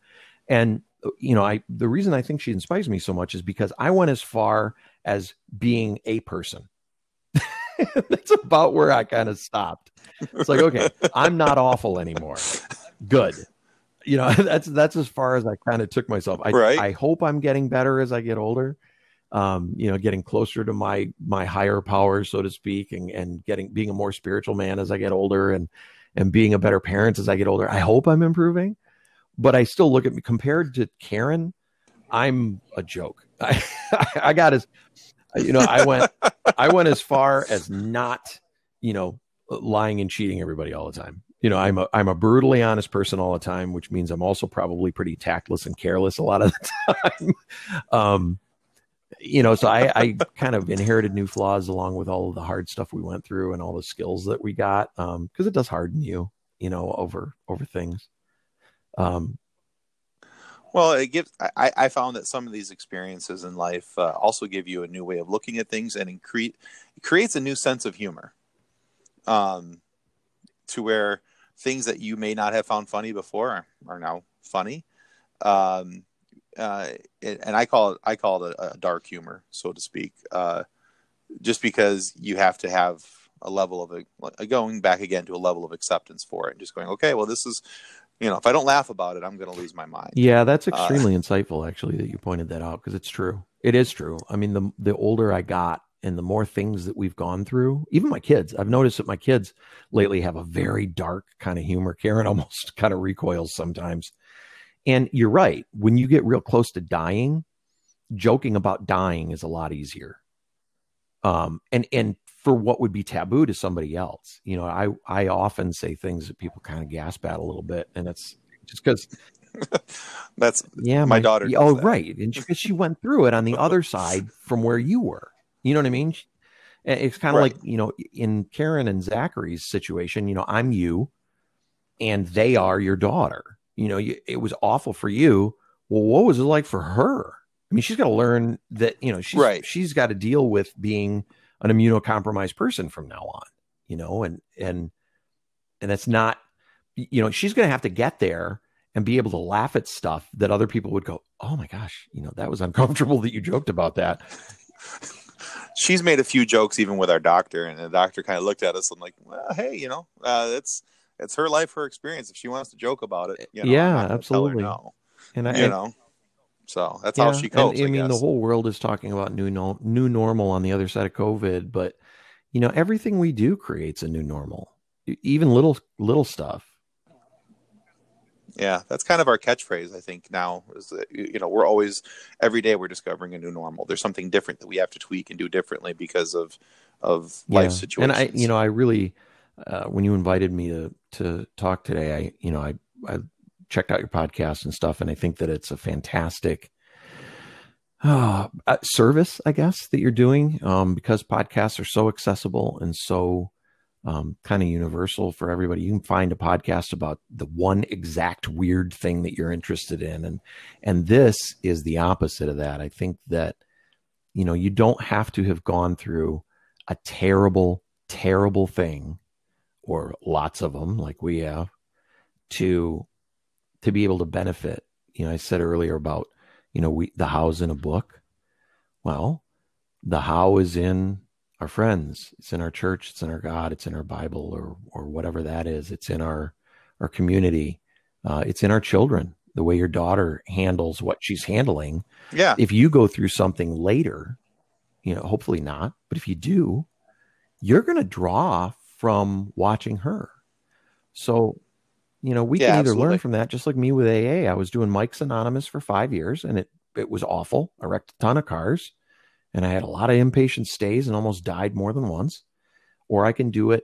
And you know i the reason i think she inspires me so much is because i went as far as being a person. That's about where i kind of stopped. It's like okay i'm not awful anymore. Good. You know that's that's as far as i kind of took myself. I Right. i hope i'm getting better as i get older um, you know, getting closer to my my higher powers, so to speak, and and getting being a more spiritual man as I get older, and and being a better parent as I get older. I hope I'm improving, but I still look at me compared to Karen. I'm a joke. I, I got as you know, I went I went as far as not, you know, lying and cheating everybody all the time. You know, I'm a I'm a brutally honest person all the time, which means I'm also probably pretty tactless and careless a lot of the time. Um, you know, so I, I kind of inherited new flaws along with all of the hard stuff we went through and all the skills that we got. Um, because it does harden you, you know, over over things. Um, Well, it gives. I, I found that some of these experiences in life uh, also give you a new way of looking at things, and incre- creates a new sense of humor. Um, to where things that you may not have found funny before are now funny. Um, uh, it, and I call it I call it a, a dark humor, so to speak. Uh, just because you have to have a level of a, going back again to a level of acceptance for it, and just going, okay, well, this is you know, if I don't laugh about it, I'm going to lose my mind. Yeah, that's uh, extremely uh, insightful, actually, that you pointed that out because it's true. It is true. I mean, the the older I got, and the more things that we've gone through, even my kids, I've noticed that my kids lately have a very dark kind of humor. Karen almost kind of recoils sometimes. And you're right. When you get real close to dying, joking about dying is a lot easier. Um, and and for what would be taboo to somebody else. You know, I I often say things that people kind of gasp at a little bit, and it's just because. That's yeah, my, my daughter. Oh, that. right, and because she, she went through it on the other side from where you were. You know what I mean? It's kind of right. like you know, in Karen and Zachary's situation. You know, I'm you, and they are your daughter. You know, you, it was awful for you. Well, what was it like for her? I mean, she's got to learn that you know she's right. she's got to deal with being an immunocompromised person from now on, you know, and and and it's not, you know, she's going to have to get there and be able to laugh at stuff that other people would go, oh my gosh, you know, that was uncomfortable that you joked about that. She's made a few jokes even with our doctor, and the doctor kind of looked at us and like, well, hey, you know, uh, it's it's her life, her experience. If she wants to joke about it, you know, yeah, absolutely. no. And I, you know, so that's yeah, how she copes. And, I, I mean, the whole world is talking about new no, new normal on the other side of COVID, but you know, everything we do creates a new normal, even little little stuff. Yeah, that's kind of our catchphrase. I think now is that you know we're always every day we're discovering a new normal. There's something different that we have to tweak and do differently because of of yeah. life situations. And I, you know, I really uh, when you invited me to to talk today, I you know I I checked out your podcast and stuff, and I think that it's a fantastic uh, service, I guess, that you're doing um, because podcasts are so accessible and so um, kind of universal for everybody. You can find a podcast about the one exact weird thing that you're interested in, and and this is the opposite of that. I think that you know you don't have to have gone through a terrible, terrible thing or lots of them like we have to to be able to benefit. You know, I said earlier about, you know, we the how's in a book. Well, the how is in our friends. It's in our church, it's in our God, it's in our Bible or or whatever that is. It's in our our community. Uh, it's in our children. The way your daughter handles what she's handling. Yeah. If you go through something later, you know, hopefully not, but if you do, you're going to draw from watching her. So you know, we yeah, can either absolutely. learn from that, just like me with AA. I was doing Mike's Anonymous for five years and it, it was awful. I wrecked a ton of cars and I had a lot of inpatient stays and almost died more than once. Or I can do it,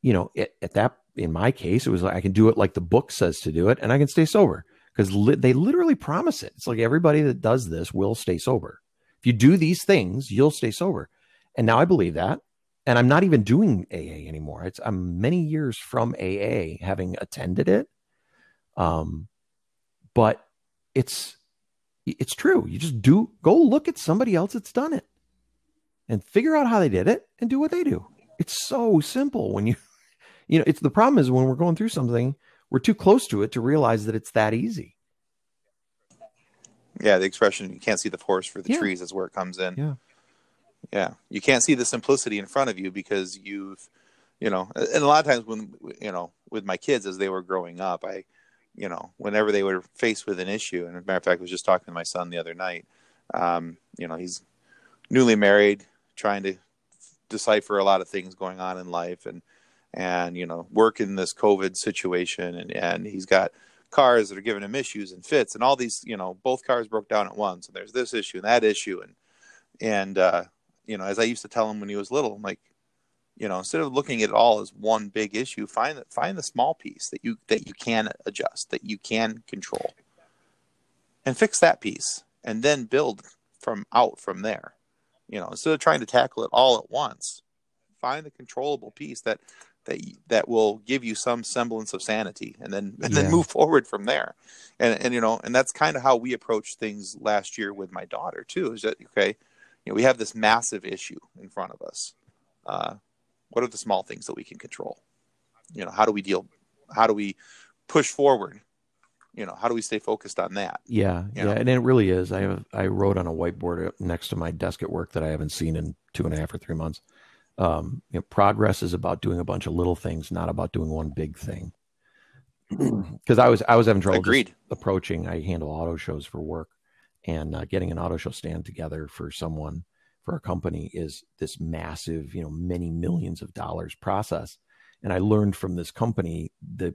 you know, at, at that, in my case, it was like I can do it like the book says to do it and I can stay sober because li- they literally promise it. It's like everybody that does this will stay sober. If you do these things, you'll stay sober. And now I believe that and I'm not even doing AA anymore. It's I'm many years from AA, having attended it. Um, but it's it's true. You just do go look at somebody else that's done it, and figure out how they did it, and do what they do. It's so simple when you, you know, it's the problem is when we're going through something, we're too close to it to realize that it's that easy. Yeah, the expression "you can't see the forest for the yeah. trees" is where it comes in. Yeah yeah. You can't see the simplicity in front of you because you've you know and a lot of times when you know with my kids as they were growing up i you know whenever they were faced with an issue and as a matter of fact i was just talking to my son the other night um, you know he's newly married trying to decipher a lot of things going on in life and and you know work in this covid situation and and he's got cars that are giving him issues and fits and all these you know both cars broke down at once and there's this issue and that issue and and uh you know, as I used to tell him when he was little, I'm like, you know, instead of looking at it all as one big issue, find the, find the small piece that you that you can adjust, that you can control, and fix that piece, and then build from out from there. You know, instead of trying to tackle it all at once, find the controllable piece that that that will give you some semblance of sanity, and then and yeah. then move forward from there. And and you know, and that's kind of how we approached things last year with my daughter too. Is that okay? You know, we have this massive issue in front of us. Uh, what are the small things that we can control? You know, how do we deal? How do we push forward? You know, how do we stay focused on that? Yeah, you yeah, know? and it really is. I have I wrote on a whiteboard next to my desk at work that I haven't seen in two and a half or three months. Um, you know, progress is about doing a bunch of little things, not about doing one big thing. because I was I was having trouble Agreed. approaching. I handle auto shows for work, and uh, getting an auto show stand together for someone for a company is this massive, you know, many millions of dollars process. And I learned from this company the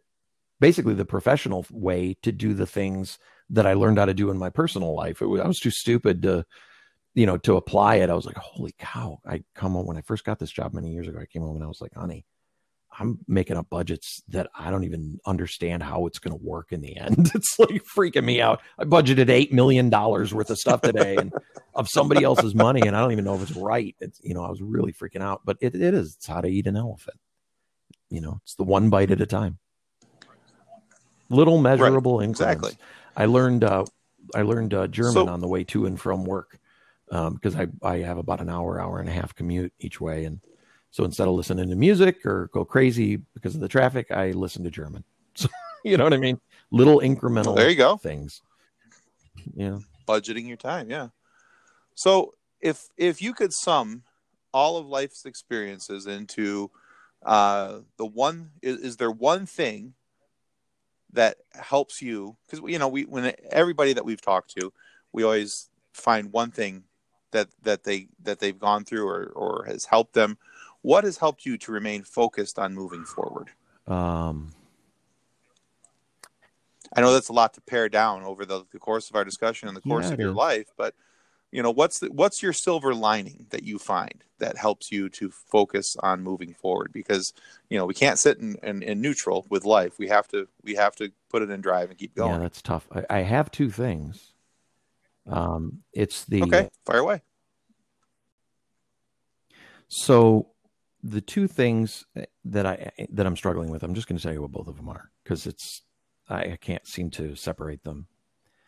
basically the professional way to do the things that I learned how to do in my personal life. Was, I was too stupid to, you know, to apply it. I was like, holy cow! I come home when I first got this job many years ago. I came home and I was like, honey, I'm making up budgets that I don't even understand how it's going to work in the end. It's like freaking me out. I budgeted eight million dollars worth of stuff today and of somebody else's money, and I don't even know if it's right. It's you know, I was really freaking out. But it, it is. It's how to eat an elephant. You know, it's the one bite at a time. Little measurable right. increments. Exactly. I learned. Uh, I learned uh, German so, on the way to and from work because um, I I have about an hour, hour and a half commute each way, and so instead of listening to music or go crazy because of the traffic, I listen to German. So you know what I mean? Little incremental there you go. things. Yeah. Budgeting your time, yeah. So if if you could sum all of life's experiences into uh, the one is, is there one thing that helps you because you know we when everybody that we've talked to we always find one thing that that they that they've gone through or or has helped them what has helped you to remain focused on moving forward? Um, I know that's a lot to pare down over the, the course of our discussion and the course yeah, of your life, but you know what's the, what's your silver lining that you find that helps you to focus on moving forward? Because you know we can't sit in, in, in neutral with life. We have to we have to put it in drive and keep going. yeah that's tough. I, I have two things. Um it's the okay fire away. So the two things that I that I'm struggling with, I'm just going to tell you what both of them are because it's I, can't seem to separate them.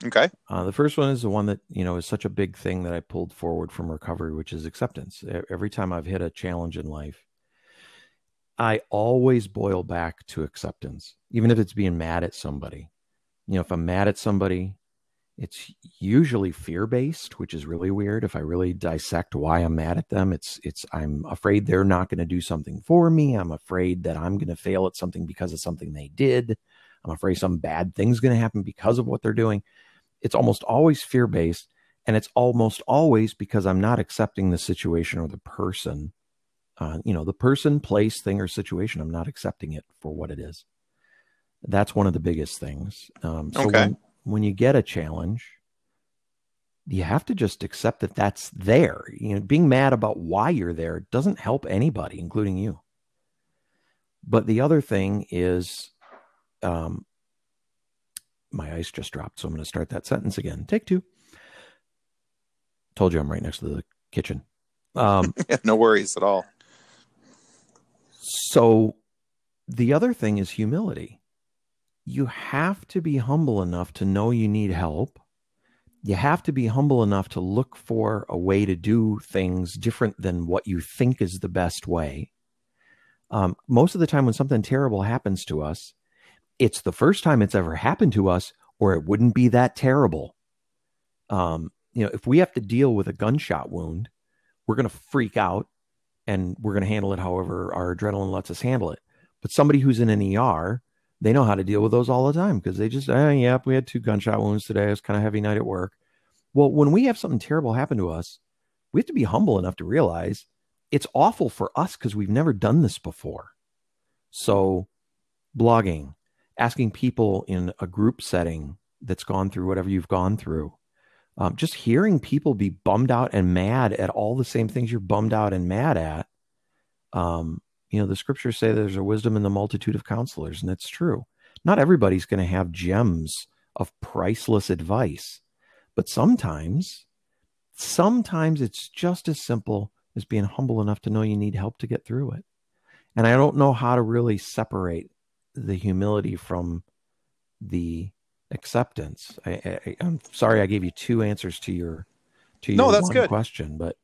Okay. Uh, the first one is the one that you know is such a big thing that I pulled forward from recovery, which is acceptance. Every time I've hit a challenge in life, I always boil back to acceptance, even if it's being mad at somebody. You know, if I'm mad at somebody, it's usually fear based, which is really weird. If I really dissect why I'm mad at them, it's it's I'm afraid they're not going to do something for me. I'm afraid that I'm going to fail at something because of something they did. I'm afraid some bad thing's going to happen because of what they're doing. It's almost always fear based, and it's almost always because I'm not accepting the situation or the person. Uh, you know, the person, place, thing, or situation. I'm not accepting it for what it is. That's one of the biggest things. Um, so okay. when, when you get a challenge, you have to just accept that that's there. You know, being mad about why you're there doesn't help anybody, including you. But the other thing is, um, my ice just dropped, so I'm going to start that sentence again. Take two. Told you I'm right next to the kitchen. Um, no worries at all. So, the other thing is humility you have to be humble enough to know you need help. You have to be humble enough to look for a way to do things different than what you think is the best way. Um, most of the time, when something terrible happens to us, it's the first time it's ever happened to us, or it wouldn't be that terrible. Um, you know, if we have to deal with a gunshot wound, we're going to freak out and we're going to handle it however our adrenaline lets us handle it. But somebody who's in an ER, they know how to deal with those all the time because they just, eh, yep, we had two gunshot wounds today. It was kind of heavy night at work. Well, when we have something terrible happen to us, we have to be humble enough to realize it's awful for us because we've never done this before. So, blogging, asking people in a group setting that's gone through whatever you've gone through, um, just hearing people be bummed out and mad at all the same things you're bummed out and mad at, um, you know, the scriptures say there's a wisdom in the multitude of counselors, and it's true. Not everybody's going to have gems of priceless advice, but sometimes, sometimes it's just as simple as being humble enough to know you need help to get through it. And I don't know how to really separate the humility from the acceptance. I, am sorry I gave you two answers to your to your no, that's good. question, but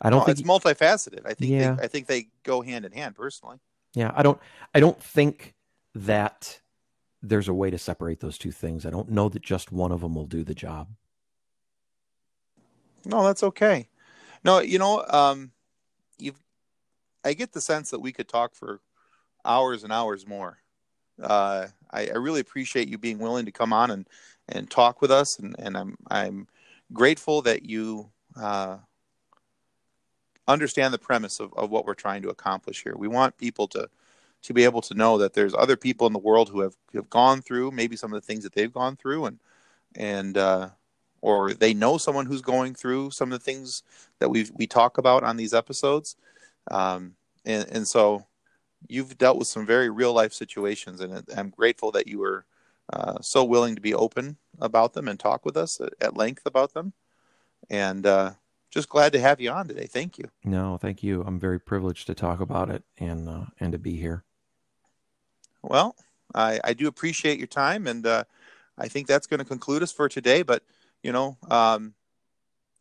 I don't no, think it's multifaceted. I think yeah. they, I think they go hand in hand personally. Yeah, I don't I don't think that there's a way to separate those two things. I don't know that just one of them will do the job. No, that's okay. No, you know, um, you've I get the sense that we could talk for hours and hours more. Uh, I, I, really appreciate you being willing to come on and, and talk with us. And, and I'm, I'm grateful that you uh, understand the premise of, of what we're trying to accomplish here. We want people to, to be able to know that there's other people in the world who have, have gone through maybe some of the things that they've gone through and, and, uh, or they know someone who's going through some of the things that we we talk about on these episodes. Um, and, and so you've dealt with some very real life situations, and I'm grateful that you were uh, so willing to be open about them and talk with us at, at length about them. And uh, just glad to have you on today. Thank you. No, thank you. I'm very privileged to talk about it and uh, and to be here. Well, I, I do appreciate your time, and uh, I think that's going to conclude us for today. But you know, um,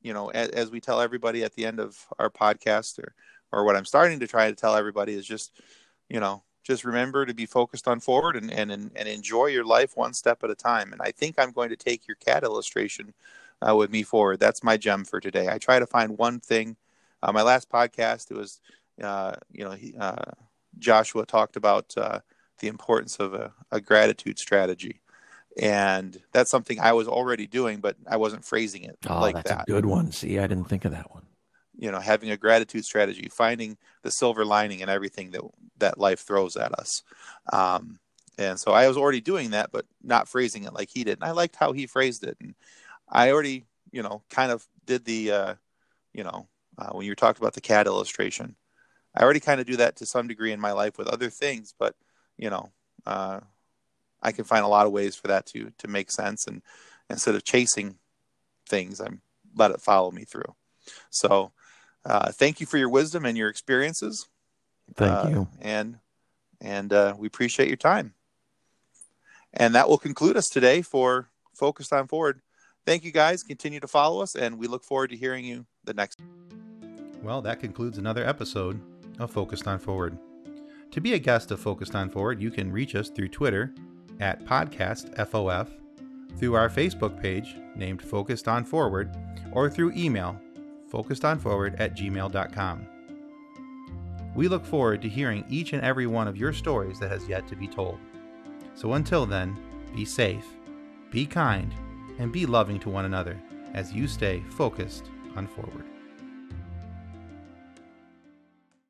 you know, as, as, we tell everybody at the end of our podcast, or or what I'm starting to try to tell everybody is just, you know, just remember to be focused on forward and, and, and enjoy your life one step at a time. And I think I'm going to take your cat illustration uh, with me forward. That's my gem for today. I try to find one thing. Uh, my last podcast, it was, uh, you know, he, uh, Joshua talked about uh, the importance of a, a, gratitude strategy. And that's something I was already doing, but I wasn't phrasing it oh, like that's that. a good one. See, I didn't think of that one you know having a gratitude strategy finding the silver lining in everything that that life throws at us um, and so i was already doing that but not phrasing it like he did and i liked how he phrased it and i already you know kind of did the uh, you know uh, when you talked about the cat illustration i already kind of do that to some degree in my life with other things but you know uh, i can find a lot of ways for that to to make sense and instead of chasing things i'm let it follow me through so uh, thank you for your wisdom and your experiences. Thank uh, you. And and uh, we appreciate your time. And that will conclude us today for Focused on Forward. Thank you guys. Continue to follow us, and we look forward to hearing you the next. Well, that concludes another episode of Focused on Forward. To be a guest of Focused on Forward, you can reach us through Twitter at podcastfof, through our Facebook page named Focused on Forward, or through email focusedonforward at gmail.com. We look forward to hearing each and every one of your stories that has yet to be told. So until then, be safe, be kind, and be loving to one another as you stay focused on forward.